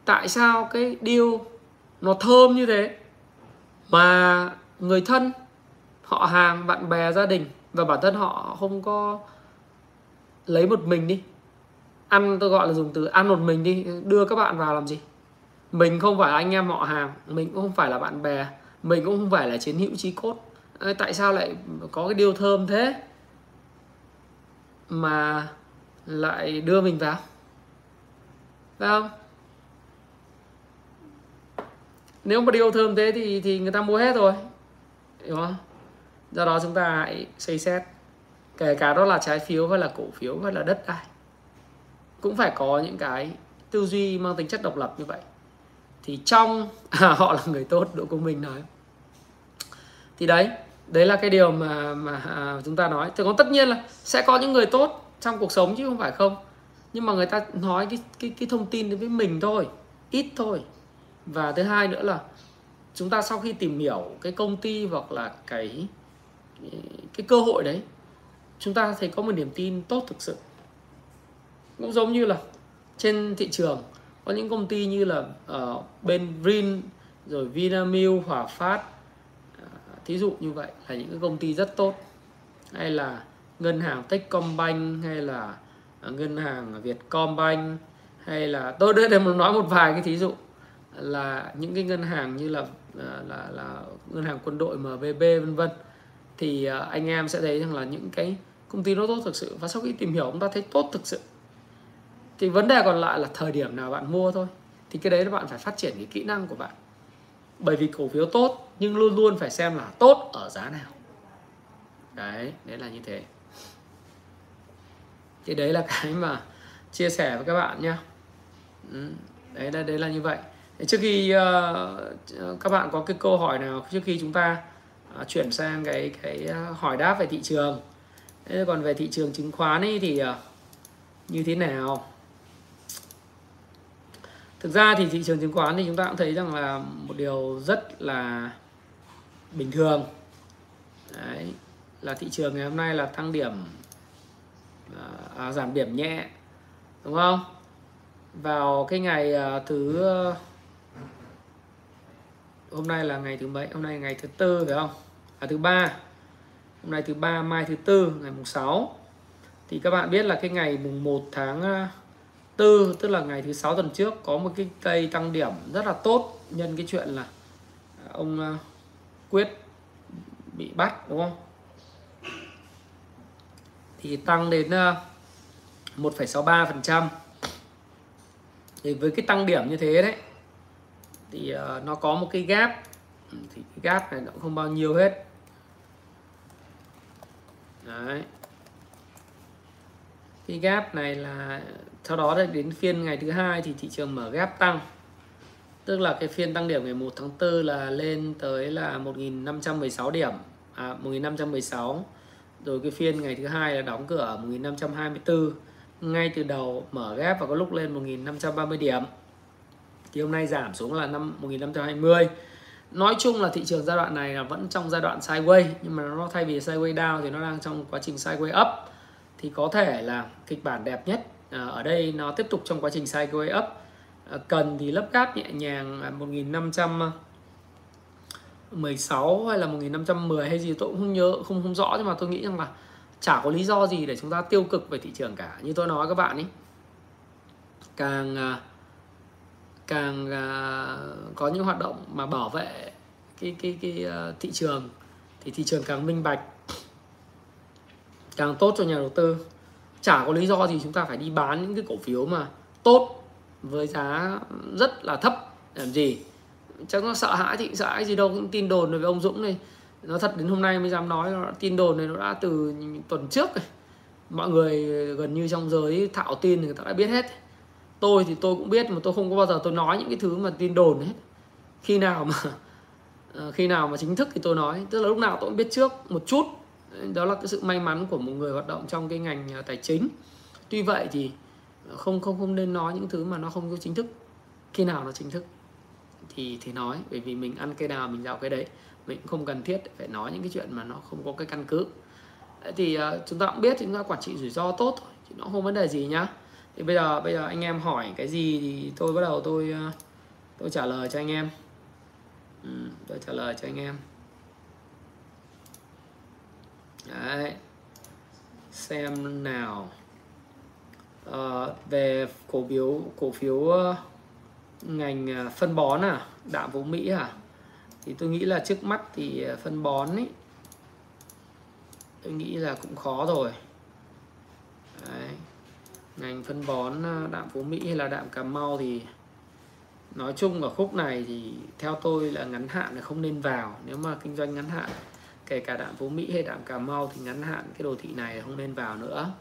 tại sao cái deal nó thơm như thế mà người thân họ hàng, bạn bè, gia đình và bản thân họ không có lấy một mình đi. Ăn tôi gọi là dùng từ ăn một mình đi, đưa các bạn vào làm gì? Mình không phải là anh em họ hàng, mình cũng không phải là bạn bè, mình cũng không phải là chiến hữu chí cốt. Tại sao lại có cái điều thơm thế mà lại đưa mình vào? Phải không? Nếu mà điều thơm thế thì thì người ta mua hết rồi, hiểu không? Do đó chúng ta hãy xây xét kể cả đó là trái phiếu hay là cổ phiếu hay là đất đai. Cũng phải có những cái tư duy mang tính chất độc lập như vậy. Thì trong à, họ là người tốt độ công minh nói. Thì đấy đấy là cái điều mà mà à, chúng ta nói. Thì còn tất nhiên là sẽ có những người tốt trong cuộc sống chứ không phải không. Nhưng mà người ta nói cái cái cái thông tin đến với mình thôi ít thôi. Và thứ hai nữa là chúng ta sau khi tìm hiểu cái công ty hoặc là cái cái cơ hội đấy chúng ta thấy có một niềm tin tốt thực sự. Cũng giống như là trên thị trường có những công ty như là uh, bên Vin rồi Vinamilk, Hòa Phát uh, thí dụ như vậy là những cái công ty rất tốt. Hay là ngân hàng Techcombank hay là uh, ngân hàng Vietcombank hay là tôi đây muốn nói một vài cái thí dụ là những cái ngân hàng như là là là, là ngân hàng quân đội MBB vân vân thì à, anh em sẽ thấy rằng là những cái công ty nó tốt thực sự. Và sau khi tìm hiểu chúng ta thấy tốt thực sự. Thì vấn đề còn lại là thời điểm nào bạn mua thôi. Thì cái đấy là bạn phải phát triển cái kỹ năng của bạn. Bởi vì cổ phiếu tốt nhưng luôn luôn phải xem là tốt ở giá nào. Đấy đấy là như thế. Thì đấy là cái mà chia sẻ với các bạn nhé ừ, đấy là đấy là như vậy. Trước khi uh, các bạn có cái câu hỏi nào trước khi chúng ta chuyển sang cái cái ờ, hỏi đáp về thị trường. Thế còn về thị trường chứng khoán ấy thì ờ, như thế nào? Thực ra thì thị trường chứng khoán thì chúng ta cũng thấy rằng là một điều rất là bình thường. Đấy, là thị trường ngày hôm nay là tăng điểm à, à, giảm điểm nhẹ đúng không? Vào cái ngày à, thứ hôm nay là ngày thứ mấy? Hôm nay ngày thứ tư phải không? À thứ ba. Hôm nay thứ ba mai thứ tư ngày mùng 6 thì các bạn biết là cái ngày mùng 1 tháng à, tư tức là ngày thứ sáu tuần trước có một cái cây tăng điểm rất là tốt. Nhân cái chuyện là ông à, quyết bị bắt đúng không? Thì tăng đến à, 1,63% thì với cái tăng điểm như thế đấy thì nó có một cái gap. Thì cái gap này nó cũng không bao nhiêu hết đấy. Cái gap này là sau đó đến phiên ngày thứ hai thì thị trường mở gap tăng. Tức là cái phiên tăng điểm ngày 1 tháng 4 là lên tới là 1.516 điểm. À, 1.516 rồi cái phiên ngày thứ hai là đóng cửa ở 1.524 ngay từ đầu mở ghép và có lúc lên 1.530 điểm. Thì hôm nay giảm xuống là năm 1.520 nói chung là thị trường giai đoạn này là vẫn trong giai đoạn sideways nhưng mà nó thay vì sideways down thì nó đang trong quá trình sideways up. Thì có thể là kịch bản đẹp nhất à, ở đây nó tiếp tục trong quá trình sideways up. À, cần thì lấp gáp nhẹ nhàng 1516 hay là 1510 hay gì, tôi cũng không nhớ, không không rõ, nhưng mà tôi nghĩ rằng là chả có lý do gì để chúng ta tiêu cực về thị trường cả. Như tôi nói các bạn ấy, càng à, càng uh, có những hoạt động mà bảo vệ cái cái cái uh, thị trường thì thị trường càng minh bạch càng tốt cho nhà đầu tư. Chả có lý do gì chúng ta phải đi bán những cái cổ phiếu mà tốt với giá rất là thấp. Làm gì? Chắc nó sợ hãi thì sợ hãi gì đâu cũng tin đồn về ông Dũng này. Nó thật đến hôm nay mới dám nói nó tin đồn này nó đã từ tuần trước rồi mọi người gần như trong giới thạo tin thì người ta đã biết hết tôi thì tôi cũng biết mà tôi không có bao giờ tôi nói những cái thứ mà tin đồn hết. Khi nào mà ờ, khi nào mà chính thức thì tôi nói. Tức là lúc nào tôi cũng biết trước một chút. Đó là cái sự may mắn của một người hoạt động trong cái ngành ờ, tài chính. Tuy vậy thì ờ, không không không nên nói những thứ mà nó không có chính thức. Khi nào nó chính thức thì thì nói. Bởi vì mình ăn cây nào mình giàu cái đấy. Mình cũng không cần thiết phải nói những cái chuyện mà nó không có cái căn cứ. Thì uh, chúng ta cũng biết chúng ta quản trị rủi ro tốt thôi thì nó không vấn đề gì nhá thì bây giờ bây giờ anh em hỏi cái gì thì tôi bắt đầu tôi ờ, tôi trả lời cho anh em. Ừ, tôi trả lời cho anh em. Đấy. Xem nào. À, về cổ phiếu cổ phiếu ờ, ngành phân bón à? Đạm vũ mỹ à? Thì tôi nghĩ là trước mắt thì phân bón ấy tôi nghĩ là cũng khó rồi. Đấy ngành phân bón ờ, đạm phú mỹ hay là đạm cà mau thì nói chung ở khúc này thì theo tôi là ngắn hạn là không nên vào. Nếu mà kinh doanh ngắn hạn, kể cả đạm phú mỹ hay đạm cà mau thì ngắn hạn cái đồ thị này không nên vào nữa.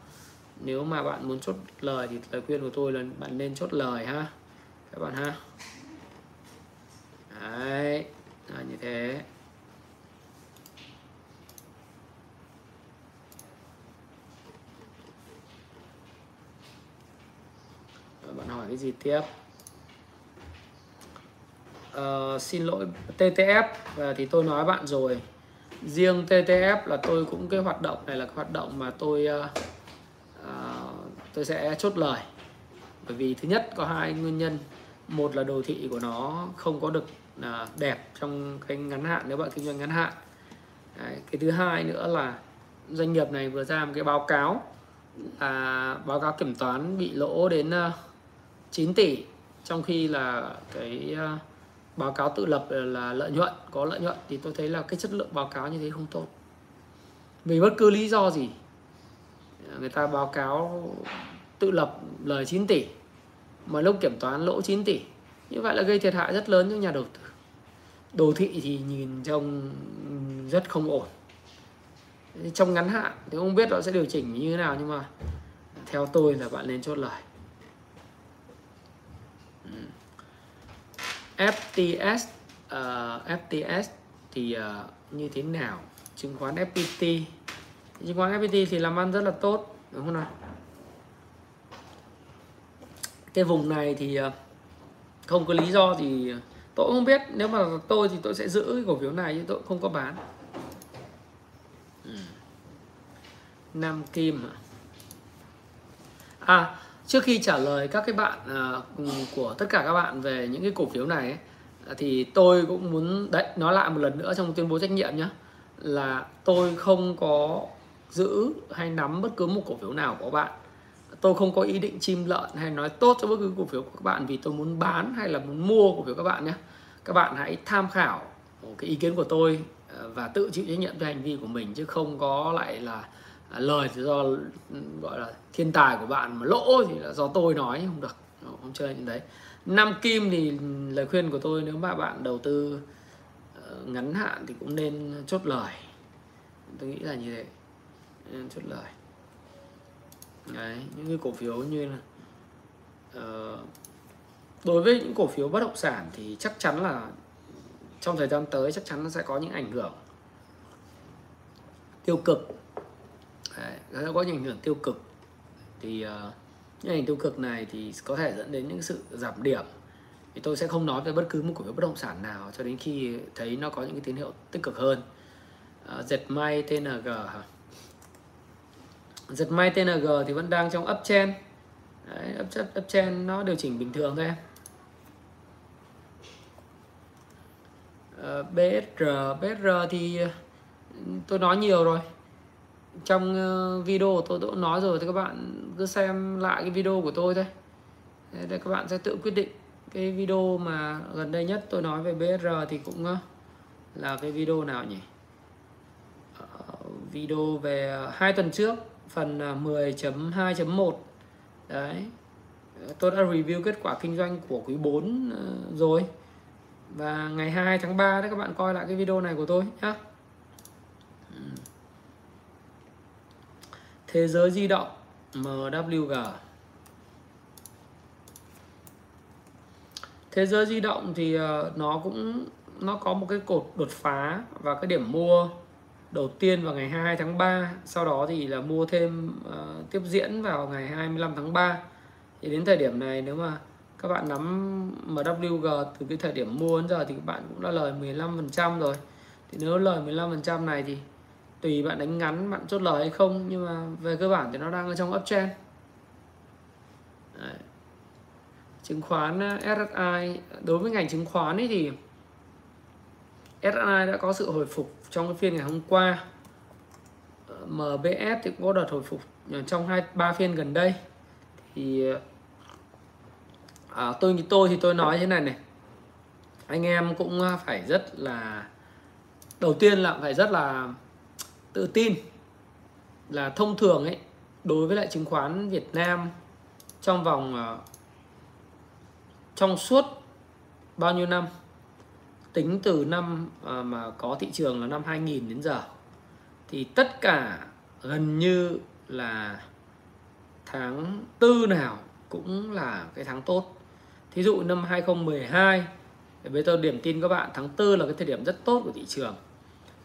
Nếu mà bạn muốn chốt lời thì lời khuyên của tôi là bạn nên chốt lời ha. Các bạn ha. Đấy, là như thế. Ờ, bạn hỏi cái gì tiếp? Uh, xin lỗi TTF và ờ, thì tôi nói bạn rồi. Riêng TTF là tôi cũng cái hoạt động này là cái hoạt động mà tôi uh, uh, tôi sẽ chốt lời. Bởi vì thứ nhất có hai nguyên nhân. Một là đồ thị của nó không có được là đẹp trong cái ngắn hạn nếu bạn kinh doanh ngắn hạn. Đấy, cái thứ hai nữa là doanh nghiệp này vừa ra một cái báo cáo là báo cáo kiểm toán bị lỗ đến 9 tỷ, trong khi là cái à, báo cáo tự lập là lợi nhuận, có lợi nhuận, thì tôi thấy là cái chất lượng báo cáo như thế không tốt. Vì bất cứ lý do gì, người ta báo cáo tự lập lời 9 tỷ, mà lúc kiểm toán lỗ 9 tỷ, như vậy là gây thiệt hại rất lớn cho nhà đầu tư. Đồ thị thì nhìn trông rất không ổn. Trong ngắn hạn thì không biết nó sẽ điều chỉnh như thế nào, nhưng mà theo tôi là bạn nên chốt lời. FTS uh, ờ, FTS thì uh, như thế nào? Chứng khoán FPT chứng khoán FPT thì làm ăn rất là tốt đúng không nào? Cái vùng này thì uh, không có lý do thì tôi không biết. Nếu mà tôi thì tôi sẽ giữ cái cổ phiếu này chứ tôi không có bán. Ừ. Nam Kim à, à trước khi trả lời các cái bạn uh, của tất cả các bạn về những cái cổ phiếu này ấy, thì tôi cũng muốn đấy nói lại một lần nữa trong tuyên bố trách nhiệm nhé là tôi không có giữ hay nắm bất cứ một cổ phiếu nào của bạn. Tôi không có ý định chim lợn hay nói tốt cho bất cứ cổ phiếu của các bạn vì tôi muốn bán hay là muốn mua cổ phiếu các bạn nhé các bạn hãy tham khảo cái ý kiến của tôi à, và tự chịu trách nhiệm cho hành vi của mình chứ không có lại là à, lời thì do gọi là thiên tài của bạn mà lỗ thì là do tôi nói không được. Ờ, không chơi như đấy. Năm kim thì lời khuyên của tôi nếu mà bạn đầu tư ờ, ngắn hạn thì cũng nên chốt lời. Tôi nghĩ là như thế. Nên chốt lời. Đấy những cái cổ phiếu như là uh, đối với những cổ phiếu bất động sản thì chắc chắn là trong thời gian tới chắc chắn nó sẽ có những ảnh hưởng tiêu cực đấy, nó có những ảnh hưởng tiêu cực. Thì uh, những ảnh tiêu cực này thì có thể dẫn đến những sự giảm điểm. Thì tôi sẽ không nói về bất cứ một cổ phiếu bất động sản nào cho đến khi thấy nó có những cái tín hiệu tích cực hơn. Uh, dệt may TNG hả? Giật may TNG thì vẫn đang trong uptrend Đấy, uptrend, uptrend nó điều chỉnh bình thường thôi uh, ờ, BSR BSR thì ừ, tôi nói nhiều rồi trong ờ, video tôi đã nói rồi, thì các bạn cứ xem lại cái video của tôi thôi. Để các bạn sẽ tự quyết định cái video mà gần đây nhất tôi nói về BSR thì cũng ờ, là cái video nào nhỉ? Ờ, video về hai tuần trước, phần 10.2.1 đấy. Tôi đã review kết quả kinh doanh của quý 4 rồi. Và ngày 2 tháng 3 đấy, các bạn coi lại cái video này của tôi nhé thế giới di động MWG thế giới di động thì ờ, nó cũng nó có một cái cột đột phá và cái điểm mua đầu tiên vào ngày 22 tháng 3 sau đó thì là mua thêm uh, tiếp diễn vào ngày 25 tháng 3 thì đến thời điểm này nếu mà các bạn nắm MWG từ cái thời điểm mua đến giờ thì các bạn cũng đã lời 15% rồi. Thì nếu lời 15% này thì tùy bạn đánh ngắn bạn chốt lời hay không nhưng mà về cơ bản thì nó đang ở trong uptrend. Đấy. chứng khoán SSI đối với ngành chứng khoán ấy thì SSI đã có sự hồi phục trong cái phiên ngày hôm qua. Ờ, MBS thì cũng có đợt hồi phục trong hai ba phiên gần đây. Thì à, tôi tôi thì tôi nói thế này này. Anh em cũng à, phải rất là đầu tiên là phải rất là tự tin là thông thường ấy, đối với lại chứng khoán Việt Nam trong vòng ờ, trong suốt bao nhiêu năm, tính từ năm ờ, mà có thị trường là năm 2000 đến giờ, thì tất cả gần như là tháng tư nào cũng là cái tháng tốt. Thí dụ năm 2012 với tôi điểm tin các bạn, tháng tư là cái thời điểm rất tốt của thị trường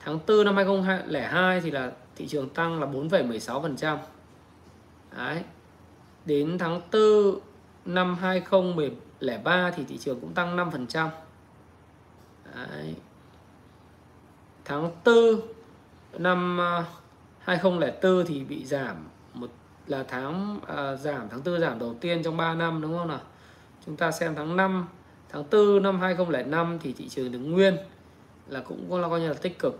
tháng 4 năm 2002 thì là thị trường tăng là 4,16% Đấy. đến tháng 4 năm 2003 thì thị trường cũng tăng 5% Đấy. Tháng 4 năm à, 2004 thì bị giảm một là tháng à, giảm tháng 4 giảm đầu tiên trong 3 năm đúng không nào? Chúng ta xem tháng 5 tháng 4 năm 2005 thì thị trường đứng nguyên là cũng là coi như là tích cực.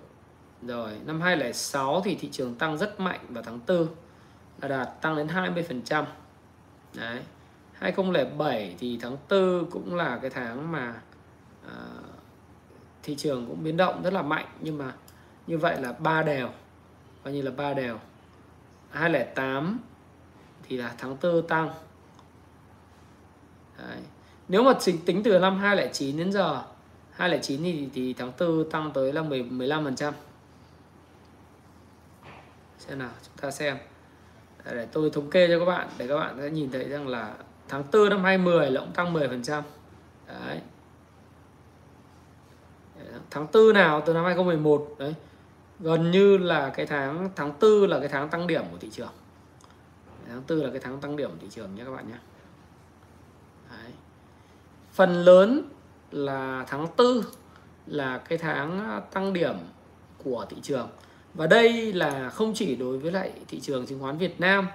Rồi, năm 2006 thì thị trường tăng rất mạnh vào tháng 4 là đạt tăng đến 20%. Đấy. 2007 thì tháng 4 cũng là cái tháng mà à, thị trường cũng biến động rất là mạnh nhưng mà như vậy là ba đều coi như là ba đều 208 thì là tháng 4 tăng Đấy. nếu mà tính, tính từ năm 209 đến giờ 209 thì, thì tháng 4 tăng tới là 10, 15 phần trăm xem nào, chúng ta xem. Để tôi thống kê cho các bạn để các bạn sẽ nhìn thấy rằng là tháng 4 năm 2010 là cũng tăng 10 phần trăm. Đấy. Tháng 4 nào, từ năm 2011 đấy. Gần như là cái tháng tháng 4 là cái tháng tăng điểm của thị trường. Tháng 4 là cái tháng tăng điểm của thị trường nhé các bạn nhé. Đấy. phần lớn là tháng 4 là cái tháng à, tăng điểm của thị trường và đây là không chỉ đối với lại thị trường chứng khoán Việt Nam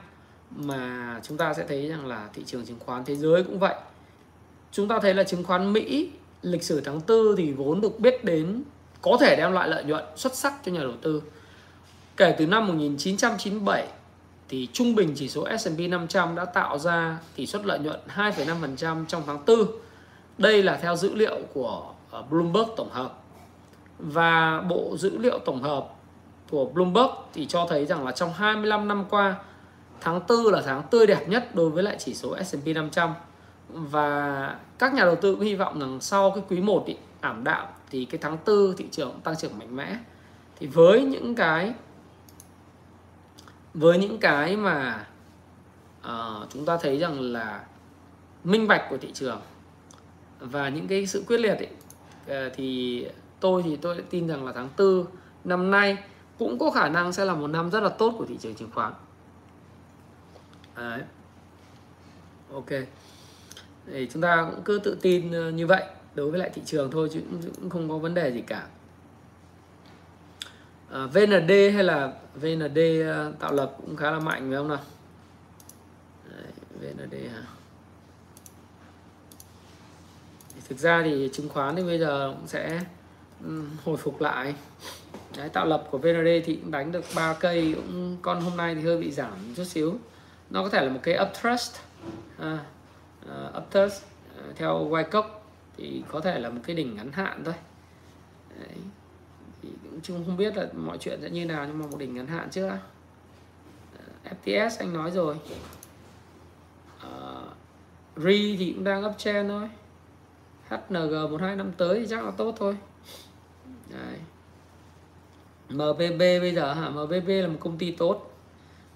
mà chúng ta sẽ thấy rằng là thị trường chứng khoán thế giới cũng vậy chúng ta thấy là chứng khoán Mỹ lịch sử tháng tư thì vốn được biết đến có thể đem lại lợi nhuận xuất sắc cho nhà đầu tư. Kể từ năm 1997 thì trung bình chỉ số S&P 500 đã tạo ra tỷ suất lợi nhuận 2,5% trong tháng 4. Đây là theo dữ liệu của ờ, Bloomberg tổng hợp. Và bộ dữ liệu tổng hợp của Bloomberg thì cho thấy rằng là trong 25 năm qua tháng 4 là tháng tươi đẹp nhất đối với lại chỉ số S&P 500 và các nhà đầu tư cũng hy vọng rằng sau cái quý 1 ý, ảm đạm thì cái tháng 4 thị trường tăng trưởng mạnh mẽ. Thì với những cái với những cái mà uh, chúng ta thấy rằng là minh bạch của thị trường và những cái sự quyết liệt ấy, uh, ờ, thì tôi thì tôi tin rằng là tháng 4 năm nay cũng có khả năng sẽ là một năm rất là tốt của thị trường chứng khoán. Đấy. ok. Thì chúng ta cũng cứ tự tin ờ, như vậy. Đối với lại thị trường thôi chứ cũng không có vấn đề gì cả. Ờ, à, VND hay là VND ờ, tạo lập cũng khá là mạnh phải không nào? Đấy, VND hả? Thực ra thì chứng khoán thì bây giờ cũng sẽ hồi phục lại. Đấy, tạo lập của VND thì cũng đánh được 3 cây cũng con hôm nay thì hơi bị giảm chút xíu. Nó có thể là một cái upthrust à, uh, thrust uh, theo Wyckoff thì có thể là một cái đỉnh ngắn hạn thôi. Đấy. thì cũng chung không biết là mọi chuyện sẽ như nào nhưng mà một đỉnh ngắn hạn chưa uh, à, FTS anh nói rồi. Uh, RE thì cũng đang uptrend thôi. HNG một hai năm tới thì chắc là tốt thôi. Đấy. MVB bây giờ hả? MVB là một công ty tốt.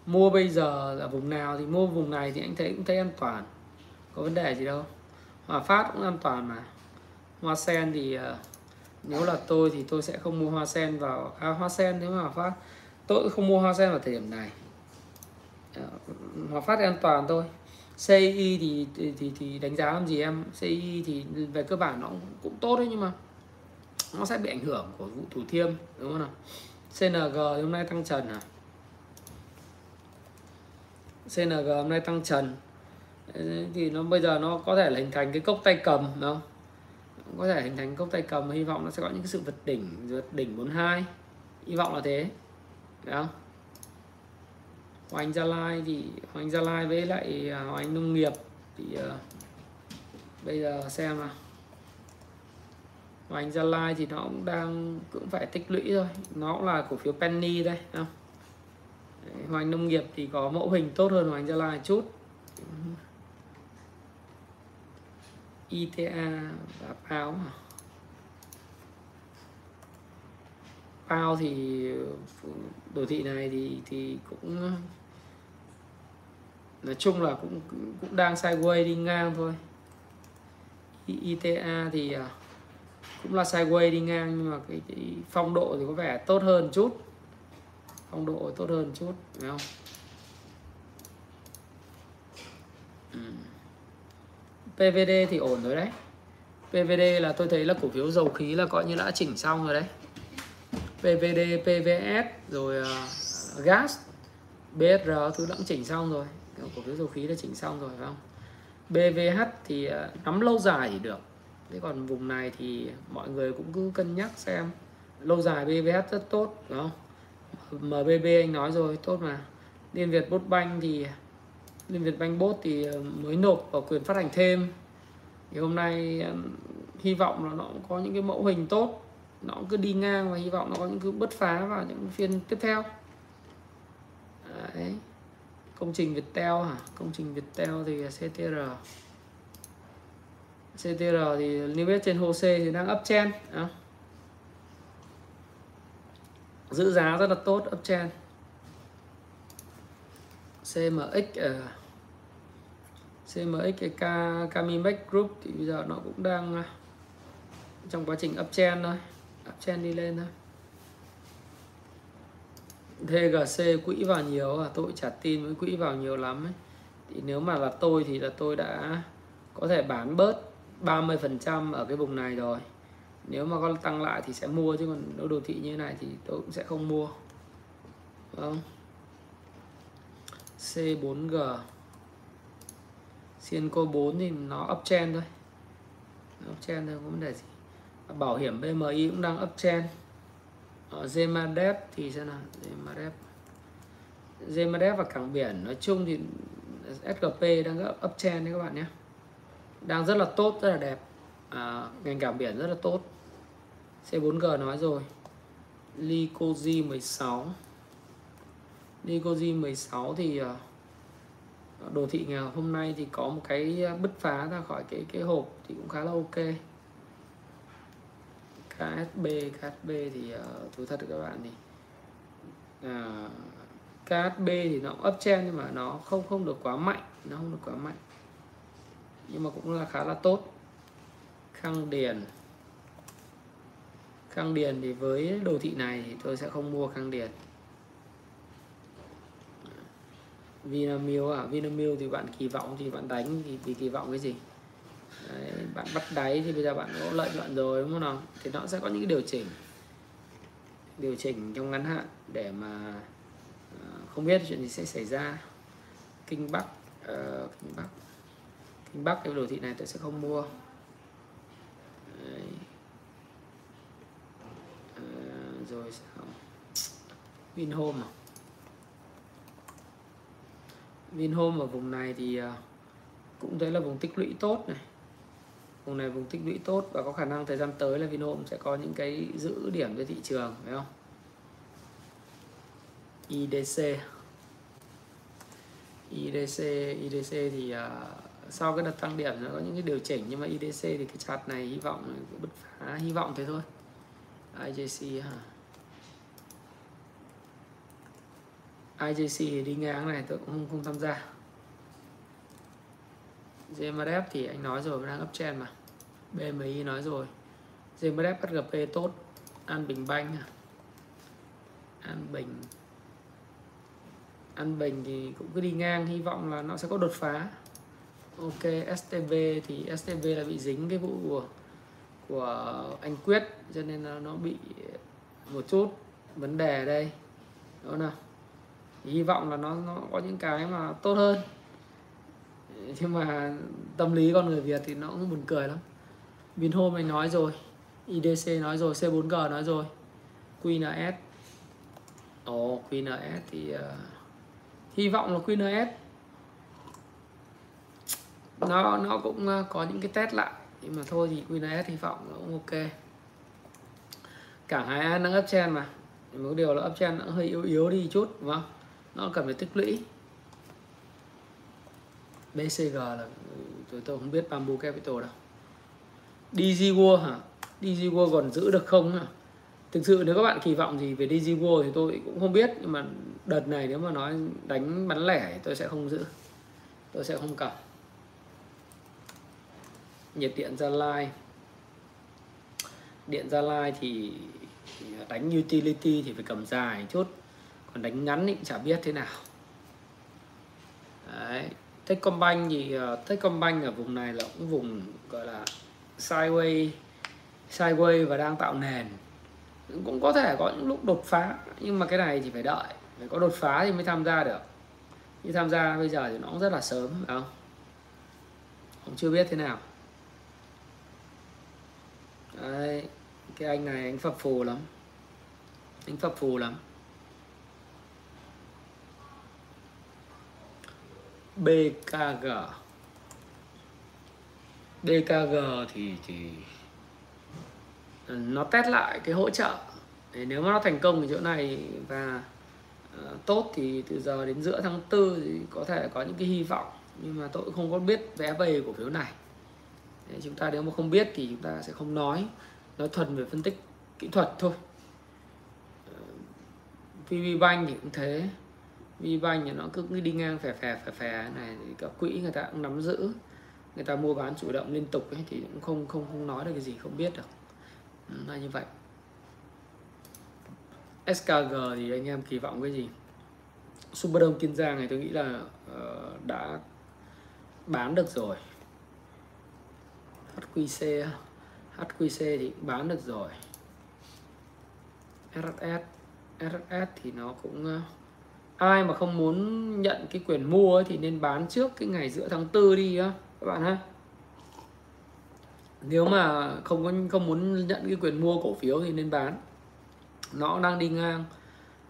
Mua bây giờ ở vùng nào thì mua vùng này thì anh thấy cũng thấy an toàn. Có vấn đề gì đâu. Hòa phát cũng an toàn mà. Hoa sen thì uh, nếu là tôi thì tôi sẽ không mua hoa sen vào à, hoa sen nếu mà hòa phát tôi không mua hoa sen vào thời điểm này. Ờ, hòa phát thì an toàn thôi. CI thì, thì thì thì đánh giá làm gì em? CI thì về cơ bản nó cũng, cũng tốt đấy nhưng mà nó sẽ bị ảnh hưởng của vụ thủ thiêm đúng không nào? CNG hôm nay tăng trần à CNG hôm nay tăng trần. Thì nó bây giờ nó có thể là hình thành cái cốc tay cầm đúng không? Có thể hình thành cốc tay cầm hy vọng nó sẽ có những cái sự vượt đỉnh vượt đỉnh 42 hy vọng là thế đúng không? Hoành Gia Lai thì Hoành Gia Lai với lại à, Hoàng Hoành Nông nghiệp thì uh, bây giờ xem nào. Hoành Gia Lai thì nó cũng đang cũng phải tích lũy thôi. Nó cũng là cổ phiếu penny đây không Hoành Nông nghiệp thì có mẫu hình tốt hơn Hoành Gia Lai một chút. ITA và PAO PAO thì đồ thị này thì thì cũng nói chung là cũng cũng đang sideways đi ngang thôi. ITA thì à, cũng là sideways đi ngang nhưng mà cái, cái phong độ thì có vẻ tốt hơn chút. Phong độ tốt hơn chút phải không? Ừ. PVD thì ổn rồi đấy. PVD là tôi thấy là cổ phiếu dầu khí là coi như đã chỉnh xong rồi đấy. PVD, PVS rồi uh, gas BSR thứ đã chỉnh xong rồi. Cổ phiếu dầu khí đã chỉnh xong rồi phải không? BVH thì uh, nắm lâu dài thì được thế còn vùng này thì mọi người cũng cứ cân nhắc xem. Lâu dài BVS rất tốt, đúng không? MBB anh nói rồi, tốt mà. Liên Việt Bốt Banh thì, Liên Việt Banh Bốt thì ờ, mới nộp vào quyền phát hành thêm. Thì hôm nay ờ, hy vọng là nó cũng có những cái mẫu hình tốt. Nó cũng cứ đi ngang và hy vọng nó có những cái bứt phá vào những phiên tiếp theo. Đấy. công trình Viettel hả? Công trình Viettel thì CTR CTR thì niêm yết trên HOSE thì đang uptrend à. giữ giá rất là tốt uptrend CMX uh, ờ, CMX cái K Group thì bây giờ nó cũng đang ờ, trong quá trình uptrend thôi uptrend đi lên thôi TGC quỹ vào nhiều à tôi chả tin với quỹ vào nhiều lắm ấy. thì nếu mà là tôi thì là tôi đã có thể bán bớt 30% ở cái vùng này rồi. Nếu mà có tăng lại thì sẽ mua, chứ còn nếu đồ thị như thế này thì tôi cũng sẽ không mua. Không? C4G Cienco 4 thì nó uptrend thôi. Uptrend thôi, không vấn đề gì. Bảo hiểm BMI cũng đang uptrend ở ờ, Zemadep thì xem nào Zemadep Zemadep và cảng biển, nói chung thì SGP đang up trend đấy các bạn nhé đang rất là tốt rất là đẹp. À, ngành cảng biển rất là tốt. C4G nói rồi. Lycosi 16 Lycosi 16 thì à, đồ thị ngày hôm nay thì có một cái à, bứt phá ra khỏi cái cái hộp thì cũng khá là ok. KSB KSB thì uh, thú thật các bạn thì uh, KSB thì nó cũng uptrend nhưng mà nó không không được quá mạnh nó không được quá mạnh nhưng mà cũng là khá là tốt. Khang điền. Khang điền thì với đồ thị này thì tôi sẽ không mua khang điền. Vinamilk à Vinamilk thì bạn kỳ vọng thì bạn đánh thì vì kỳ vọng cái gì? Đấy, bạn bắt đáy thì bây giờ bạn có lợi nhuận rồi đúng không nào? Thì nó sẽ có những điều chỉnh. Điều chỉnh trong ngắn hạn để mà ờ, không biết chuyện gì sẽ xảy ra. Kinh bắc uh, kinh bắc kinh bắc cái đồ thị này tôi sẽ không mua. Đấy. À, rồi sao? Vinhome à? Vinhome ở vùng này thì à, cũng thấy là vùng tích lũy tốt này. Vùng này vùng tích lũy tốt và có khả năng thời gian tới là Vinhome sẽ có những cái giữ điểm cho thị trường phải không? IDC IDC IDC thì uh, sau cái đợt tăng điểm nó có những cái điều chỉnh nhưng mà IDC thì cái chart này hy vọng bứt phá hy vọng thế thôi. IJC hả IJC thì đi ngang này tôi cũng không, không tham gia. GMRF thì anh nói rồi đang uptrend mà. BMI nói rồi. GMRF HGP tốt An Bình Banh à. An Bình. An Bình thì cũng cứ đi ngang hy vọng là nó sẽ có đột phá. Ok STB thì STB là bị dính cái vụ của, của anh Quyết cho nên là nó bị một chút vấn đề đây. Đó nào. Hy vọng là nó nó có những cái mà tốt hơn. Nhưng mà tâm lý con người Việt thì nó cũng buồn cười lắm. Vinhome anh nói rồi IDC nói rồi C4G nói rồi QNS Ồ oh, QNS thì uh, hy vọng là QNS nó nó cũng ờ, có những cái test lại. Nhưng mà thôi thì QNS hy vọng nó cũng ok. Cả hai an đang uptrend mà. Một điều là uptrend nó hơi yếu yếu đi chút, đúng không? Nó cần phải tích lũy. BCG là tôi tôi không biết Bamboo Capital đâu. DG World hả? DG World còn giữ được không hả? Thực sự nếu các bạn kỳ vọng gì về DG World thì tôi cũng không biết. Nhưng mà đợt này nếu mà nói đánh bán lẻ thì tôi sẽ không giữ. Tôi sẽ không cầm nhiệt điện Gia Lai. Điện Gia Lai thì đánh utility thì phải cầm dài chút. Còn đánh ngắn thì cũng chả biết thế nào. Đấy. Techcombank thì ờ, Techcombank ở vùng này là cũng vùng, gọi là sideways sideways và đang tạo nền. Cũng có thể có những lúc đột phá, nhưng mà cái này thì phải đợi. Phải có đột phá thì mới tham gia được. Như tham gia bây giờ thì nó cũng rất là sớm, phải không? Cũng chưa biết thế nào. Đấy, cái anh này anh phập phù lắm. Anh phập phù lắm. BKG BKG thì thì nó test lại cái hỗ trợ. Để nếu mà nó thành công ở chỗ này và uh, tốt thì từ giờ đến giữa tháng tư thì có thể có những cái hy vọng. Nhưng mà tôi cũng không có biết vé về cổ phiếu này chúng ta nếu mà không biết thì chúng ta sẽ không nói. Nói thuần về phân tích kỹ thuật thôi. Ờ, VB Bank thì cũng thế. VBank thì nó cứ đi ngang phè phè phè phè này thì các quỹ người ta cũng nắm giữ. Người ta mua bán chủ động liên tục ấy, thì cũng không không không nói được cái gì không biết được. Ừ, là như vậy. SKG thì anh em kỳ vọng cái gì? Superdome Kiên Giang này tôi nghĩ là uh, đã bán được rồi. HQC HQC thì bán được rồi. SS, SS thì nó cũng ờ, ai mà không muốn nhận cái quyền mua ấy, thì nên bán trước cái ngày giữa tháng tư đi á các bạn ha. Nếu mà không có không muốn nhận cái quyền mua cổ phiếu thì nên bán. Nó đang đi ngang.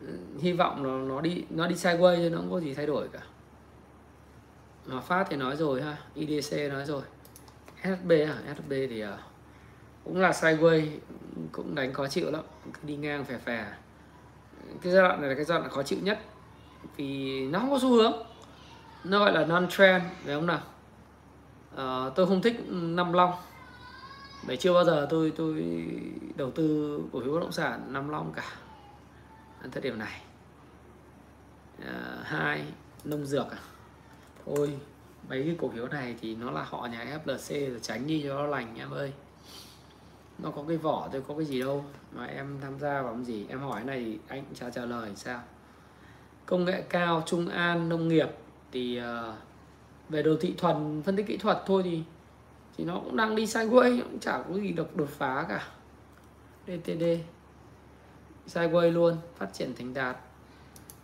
Ừ, hy vọng nó nó đi nó đi sideways chứ nó không có gì thay đổi cả. Mà Phát thì nói rồi ha IDC nói rồi. SB à? SB thì à, cũng là sideways cũng đánh khó chịu lắm cứ đi ngang phè phè. Cái giai đoạn này là cái giai đoạn khó chịu nhất vì nó không có xu hướng. Nó gọi là non trend phải không nào? À, tôi không thích năm long. Để chưa bao giờ tôi tôi đầu tư cổ phiếu bất động sản năm long cả thời điểm này. À, hai nông dược à? Thôi mấy cái cổ phiếu này thì nó là họ nhà FLC rồi tránh đi cho nó lành em ơi. Nó có cái vỏ thôi có cái gì đâu. Mà em tham gia vào cái gì? Em hỏi này thì anh trả trả lời sao? Công nghệ cao trung an nông nghiệp thì uh, về đồ thị thuần phân tích kỹ thuật thôi thì thì nó cũng đang đi sideways cũng chả có gì độc đột phá cả. DTD sideways luôn phát triển thành đạt.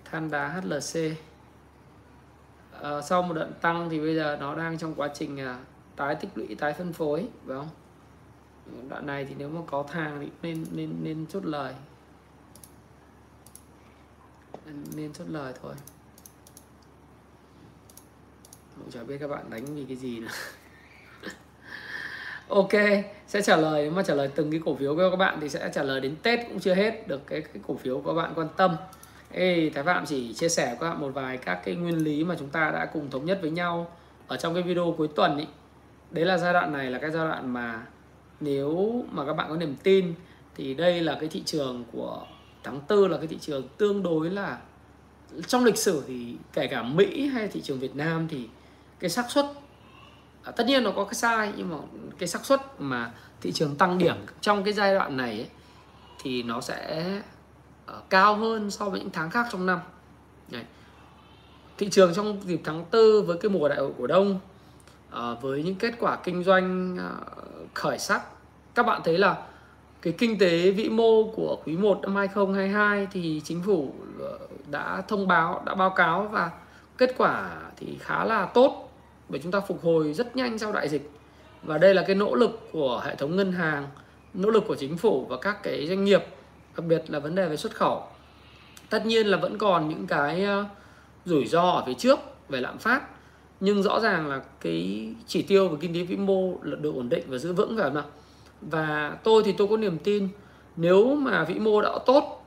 Than đá HLC Ờ, sau một đợt tăng thì bây giờ nó đang trong quá trình uh, tái tích lũy tái phân phối phải không? Đoạn này thì nếu mà có thang thì nên nên nên chốt lời. Nên chốt lời thôi. Cũng chả biết các bạn đánh vì cái gì nữa. Ok sẽ trả lời nếu mà trả lời từng cái cổ phiếu của các bạn thì sẽ trả lời đến tết cũng chưa hết được cái, cái cổ phiếu của các bạn quan tâm. Ê, Thái Phạm chỉ chia sẻ với các bạn một vài các cái nguyên lý mà chúng ta đã cùng thống nhất với nhau ở trong cái video cuối tuần ý. Đấy là giai đoạn này là cái giai đoạn mà nếu mà các bạn có niềm tin thì đây là cái thị trường của tháng tư là cái thị trường tương đối là trong lịch sử thì kể cả Mỹ hay thị trường Việt Nam thì cái xác suất à, tất nhiên nó có cái sai nhưng mà cái xác suất mà thị trường tăng điểm trong cái giai đoạn này ấy, thì nó sẽ uh, cao hơn so với những tháng khác trong năm Đấy. thị trường trong dịp tháng tư với cái mùa đại hội cổ đông uh, với những kết quả kinh doanh uh, khởi sắc các bạn thấy là cái kinh tế vĩ mô của quý 1 năm 2022 thì chính phủ đã thông báo đã báo cáo và kết quả thì khá là tốt bởi chúng ta phục hồi rất nhanh sau đại dịch và đây là cái nỗ lực của hệ thống ngân hàng nỗ lực của chính phủ và các cái doanh nghiệp đặc biệt là vấn đề về xuất khẩu. Tất nhiên là vẫn còn những cái ờ, rủi ro ở phía trước về lạm phát nhưng rõ ràng là cái chỉ tiêu về kinh tế vĩ mô là được ổn định và giữ vững phải không nào và tôi thì tôi có niềm tin nếu mà vĩ mô đã tốt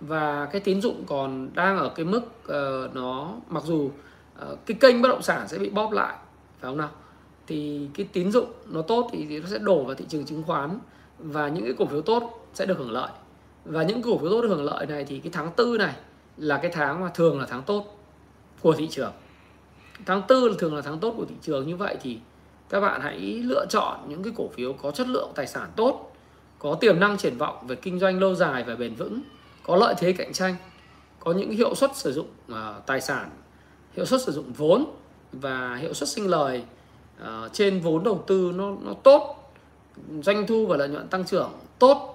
và cái tín dụng còn đang ở cái mức uh, nó mặc dù uh, cái kênh bất động sản sẽ bị bóp lại phải không nào? Thì cái tín dụng nó tốt thì, thì nó sẽ đổ vào thị trường chứng khoán và những cái cổ phiếu tốt sẽ được hưởng lợi và những cổ phiếu tốt hưởng lợi này thì cái tháng tư này là cái tháng mà thường là tháng tốt của thị trường. Tháng tư là thường là tháng tốt của thị trường. Như vậy thì các bạn hãy lựa chọn những cái cổ phiếu có chất lượng tài sản tốt có tiềm năng triển vọng về kinh doanh lâu dài và bền vững có lợi thế cạnh tranh có những hiệu suất sử dụng uh, tài sản hiệu suất sử dụng vốn và hiệu suất sinh lời uh, trên vốn đầu tư nó nó tốt doanh thu và lợi nhuận tăng trưởng tốt.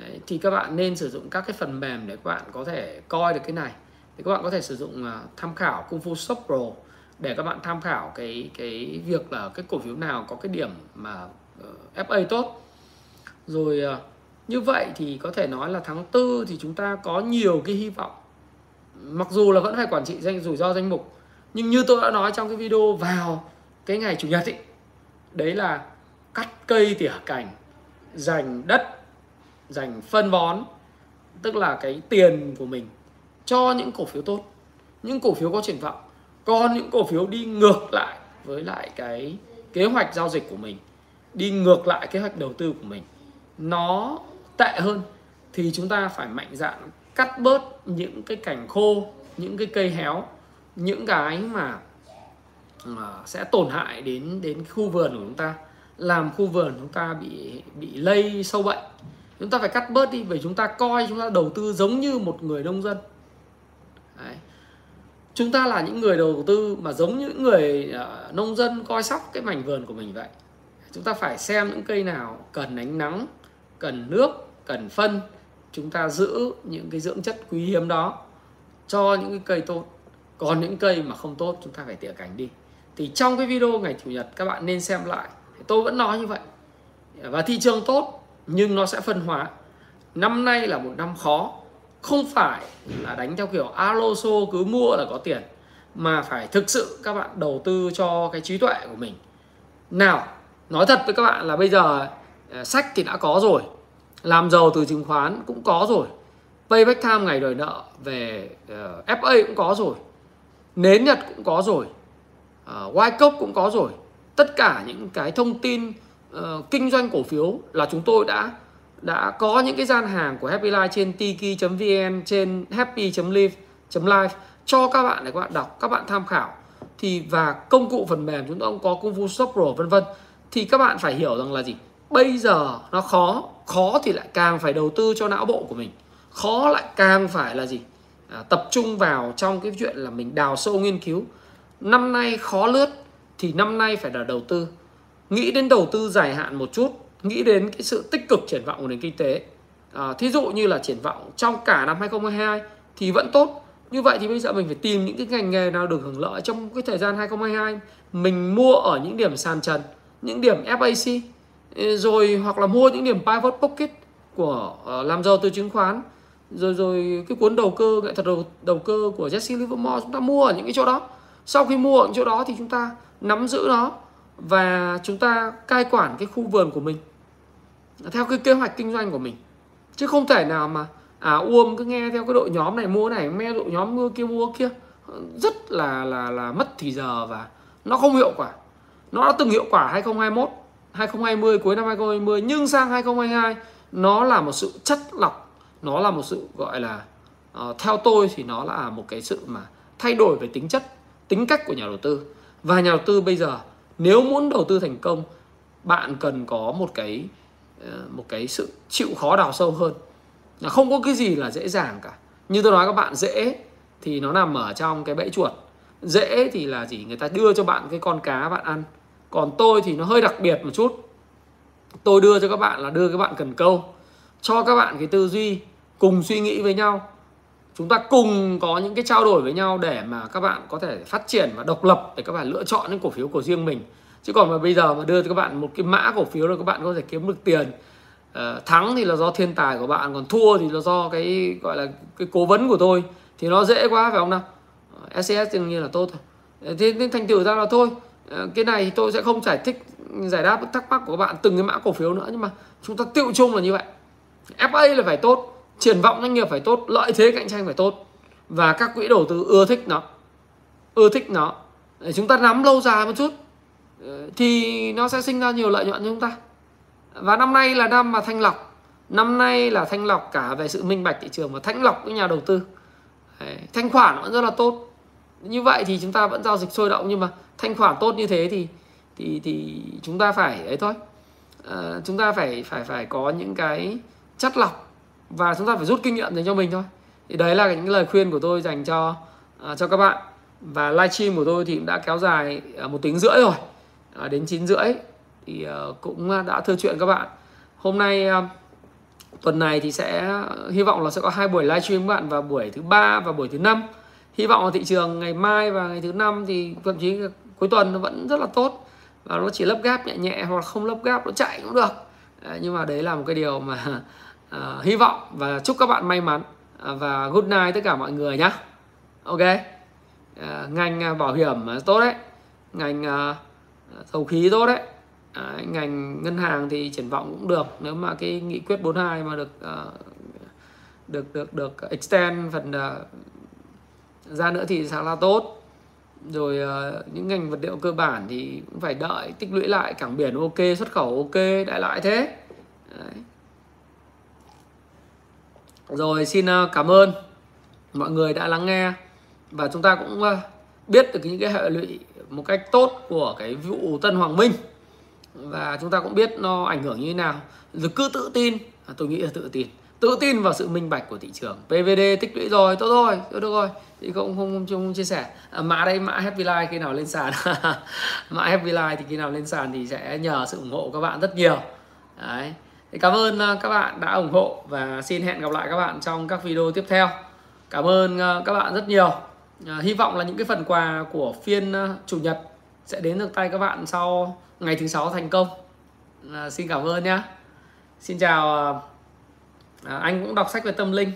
Đấy, thì các bạn nên sử dụng các cái phần mềm để các bạn có thể coi được cái này. Thì các bạn có thể sử dụng uh, tham khảo Kung Fu Shop Pro để các bạn tham khảo cái cái việc là cái cổ phiếu nào có cái điểm mà ờ, uh, FA tốt. Rồi uh, như vậy thì có thể nói là tháng tư thì chúng ta có nhiều cái hy vọng. Mặc dù là vẫn phải quản trị danh rủi ro danh mục nhưng như tôi đã nói trong cái video vào cái ngày chủ nhật ấy đấy là cắt cây tỉa cành dành đất dành phân bón tức là cái tiền của mình cho những cổ phiếu tốt những cổ phiếu có triển vọng còn những cổ phiếu đi ngược lại với lại cái kế hoạch giao dịch của mình đi ngược lại kế hoạch đầu tư của mình nó tệ hơn thì chúng ta phải mạnh dạn cắt bớt những cái cành khô những cái cây héo những cái mà, mà sẽ tổn hại đến đến khu vườn của chúng ta làm khu vườn chúng ta bị bị lây sâu bệnh chúng ta phải cắt bớt đi bởi chúng ta coi chúng ta đầu tư giống như một người nông dân. Đấy. chúng ta là những người đầu tư mà giống như những người uh, nông dân coi sóc cái mảnh vườn của mình vậy. Chúng ta phải xem những cây nào cần ánh nắng cần nước cần phân. Chúng ta giữ những cái dưỡng chất quý hiếm đó cho những cái cây tốt. Còn những cây mà không tốt chúng ta phải tỉa cành đi. Thì trong cái video ngày chủ nhật các bạn nên xem lại. Tôi vẫn nói như vậy. Và thị trường tốt nhưng nó sẽ phân hóa. Năm nay là một năm khó không phải là đánh theo kiểu aloso cứ mua là có tiền mà phải thực sự các bạn đầu tư cho cái trí tuệ của mình. Nào nói thật với các bạn là bây giờ ờ, sách thì đã có rồi làm giàu từ chứng khoán cũng có rồi payback time ngày đòi nợ về ờ, uh, FA cũng có rồi nến nhật cũng có rồi ờ, uh, Wyckoff cũng có rồi. Tất cả những cái thông tin uh, kinh doanh cổ phiếu là chúng tôi đã đã có những cái gian hàng của Happy Life trên tiki.vn trên happy.live.live cho các bạn để các bạn đọc các bạn tham khảo. Thì và công cụ phần mềm chúng tôi cũng có công phu shop pro vân vân. Thì các bạn phải hiểu rằng là gì? Bây giờ nó khó khó thì lại càng phải đầu tư cho não bộ của mình. Khó lại càng phải là gì? À, tập trung vào trong cái chuyện là mình đào sâu nghiên cứu. Năm nay khó lướt thì năm nay phải là đầu tư nghĩ đến đầu tư dài hạn một chút nghĩ đến cái sự tích cực triển vọng của nền kinh tế. À, thí dụ như là triển vọng trong cả năm 2022 thì vẫn tốt. Như vậy thì bây giờ mình phải tìm những cái ngành nghề nào được hưởng lợi trong cái thời gian 2022 mình mua ở những điểm sàn trần những điểm FAC ừ, rồi hoặc là mua những điểm pivot pocket của uh, làm giàu từ chứng khoán. Rồi rồi cái cuốn đầu cơ nghệ thuật đầu, đầu cơ của Jesse Livermore chúng ta mua ở những cái chỗ đó. Sau khi mua ở những chỗ đó thì chúng ta nắm giữ nó và chúng ta cai quản cái khu vườn của mình theo cái kế hoạch kinh doanh của mình. Chứ không thể nào mà à uông cứ nghe theo cái đội nhóm này mua này nghe đội nhóm mua kia mua kia rất là là là mất thì giờ và nó không hiệu quả. Nó đã từng hiệu quả 2021 2020 cuối năm 2020 nhưng sang 2022 nó là một sự chất lọc. Nó là một sự gọi là uh, theo tôi thì nó là một cái sự mà thay đổi về tính chất tính cách của nhà đầu tư. Và nhà đầu tư bây giờ nếu muốn đầu tư thành công, bạn cần có một cái ờ, một cái sự chịu khó đào sâu hơn. Không có cái gì là dễ dàng cả. Như tôi nói các bạn, dễ thì nó nằm ở trong cái bẫy chuột. Dễ thì là gì người ta đưa cho bạn cái con cá bạn ăn. Còn tôi thì nó hơi đặc biệt một chút. Tôi đưa cho các bạn là đưa các bạn cần câu, cho các bạn cái tư duy, cùng suy nghĩ với nhau chúng ta cùng có những cái trao đổi với nhau để mà các bạn có thể phát triển và độc lập để các bạn lựa chọn những cổ phiếu của riêng mình. Chứ còn mà bây giờ mà đưa cho các bạn một cái mã cổ phiếu là các bạn có thể kiếm được tiền ờ, thắng thì là do thiên tài của bạn, còn thua thì là do cái, gọi là, cái cố vấn của tôi. Thì nó dễ quá, phải không nào? SCS đương nhiên là tốt thôi. Ờ, thế nên thành tựu ra là thôi. Ờ, cái này thì tôi sẽ không giải thích, giải đáp thắc mắc của các bạn từng cái mã cổ phiếu nữa, nhưng mà chúng ta tự chung là như vậy. FA là phải tốt triển vọng doanh nghiệp phải tốt lợi thế cạnh tranh phải tốt. Và các quỹ đầu tư ưa thích nó. Ưa thích nó. Để chúng ta nắm lâu dài một chút ờ, thì nó sẽ sinh ra nhiều lợi nhuận cho chúng ta. Và năm nay là năm mà thanh lọc. Năm nay là thanh lọc cả về sự minh bạch thị trường và thanh lọc với nhà đầu tư. Đấy, thanh khoản vẫn rất là tốt. Như vậy thì chúng ta vẫn giao dịch sôi động nhưng mà thanh khoản tốt như thế thì thì thì chúng ta phải ấy thôi. À, chúng ta phải phải phải có những cái chất lọc và chúng ta phải rút kinh nghiệm dành cho mình thôi. Thì đấy là những lời khuyên của tôi dành cho uh, cho các bạn. Và livestream của tôi thì cũng đã kéo dài uh, một tiếng rưỡi rồi. Uh, đến chín rưỡi. Thì uh, cũng đã thưa chuyện các bạn. Hôm nay uh, tuần này thì sẽ hy vọng là sẽ có hai buổi livestream các bạn vào buổi thứ ba và buổi thứ năm. Hy vọng là thị trường ngày mai và ngày thứ năm thì thậm chí cuối tuần nó vẫn rất là tốt. Và nó chỉ lấp gáp nhẹ nhẹ hoặc không lấp gáp nó chạy cũng được. À, nhưng mà đấy là một cái điều mà uh, hy vọng và chúc các bạn may mắn uh, và good night tất cả mọi người nhé ok? Uh, ngành bảo hiểm tốt đấy. Ngành uh, dầu khí tốt đấy. Đấy, ngành ngân hàng thì triển vọng cũng được. Nếu mà cái nghị quyết 42 mà được uh, được được được extend phần uh, ra nữa thì sẽ là tốt. Rồi uh, những ngành vật liệu cơ bản thì cũng phải đợi tích lũy lại cảng biển ok xuất khẩu ok đại loại thế. Đấy rồi xin ờ, cảm ơn mọi người đã lắng nghe. Và chúng ta cũng ờ, biết được những cái hệ lụy một cách tốt của cái vụ Tân Hoàng Minh. Và chúng ta cũng biết nó ảnh hưởng như thế nào. Rồi cứ tự tin. À, tôi nghĩ là tự tin. Tự tin vào sự minh bạch của thị trường. PVD tích lũy rồi tốt rồi tốt được rồi. Thì không không không, không chia sẻ. À, mã đây mã Happy Life khi nào lên sàn? Mã Happy Life thì khi nào lên sàn thì sẽ nhờ sự ủng hộ của các bạn rất nhiều. Đấy thì cảm ơn ờ, các bạn đã ủng hộ và xin hẹn gặp lại các bạn trong các video tiếp theo. Cảm ơn ờ, các bạn rất nhiều. Ờ, hy vọng là những cái phần quà của phiên chủ nhật sẽ đến được tay các bạn sau ngày thứ sáu thành công. À, xin cảm ơn nhé xin chào à, anh cũng đọc sách về tâm linh.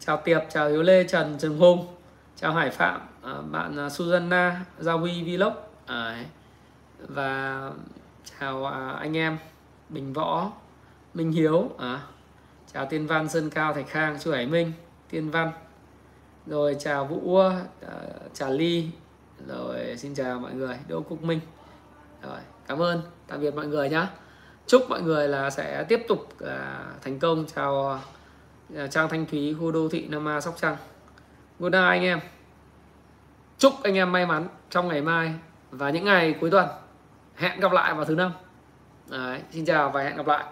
Chào tiệp chào hiếu lê trần trường hùng. Chào hải phạm à, bạn à, susanna gia huy vlog. À, và chào à, anh em bình võ minh hiếu. À, chào tiên văn sơn cao thạch khang chu hải minh tiên văn. Rồi chào vũ uh, trà ly. Rồi xin chào mọi người đỗ quốc minh. Rồi cảm ơn. Tạm biệt mọi người nhé chúc mọi người là sẽ tiếp tục uh, thành công chào uh, trang thanh thúy khu đô thị nam a sóc trăng. Good night anh em. Chúc anh em may mắn trong ngày mai và những ngày cuối tuần. Hẹn gặp lại vào thứ năm. Đấy, xin chào và hẹn gặp lại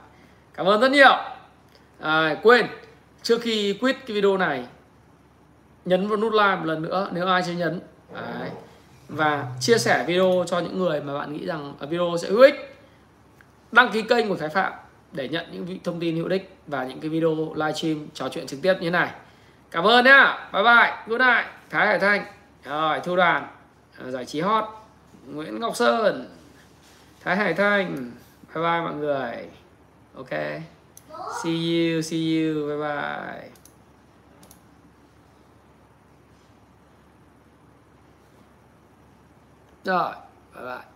cảm ơn rất nhiều. À, quên trước khi quit cái video này nhấn vào nút like một lần nữa nếu ai chưa nhấn. Đấy. và chia sẻ video cho những người mà bạn nghĩ rằng video sẽ hữu ích. Đăng ký kênh của Thái Phạm để nhận những thông tin hữu ích và những cái video livestream trò chuyện trực tiếp như thế này. Cảm ơn nhá. Bye bye. Good night. Thái Hải Thanh. Rồi thu đoàn à, giải trí hot. Nguyễn Ngọc Sơn. Thái Hải Thanh. Bye bye mọi người ok. See you see you. Bye bye. Rồi bye bye.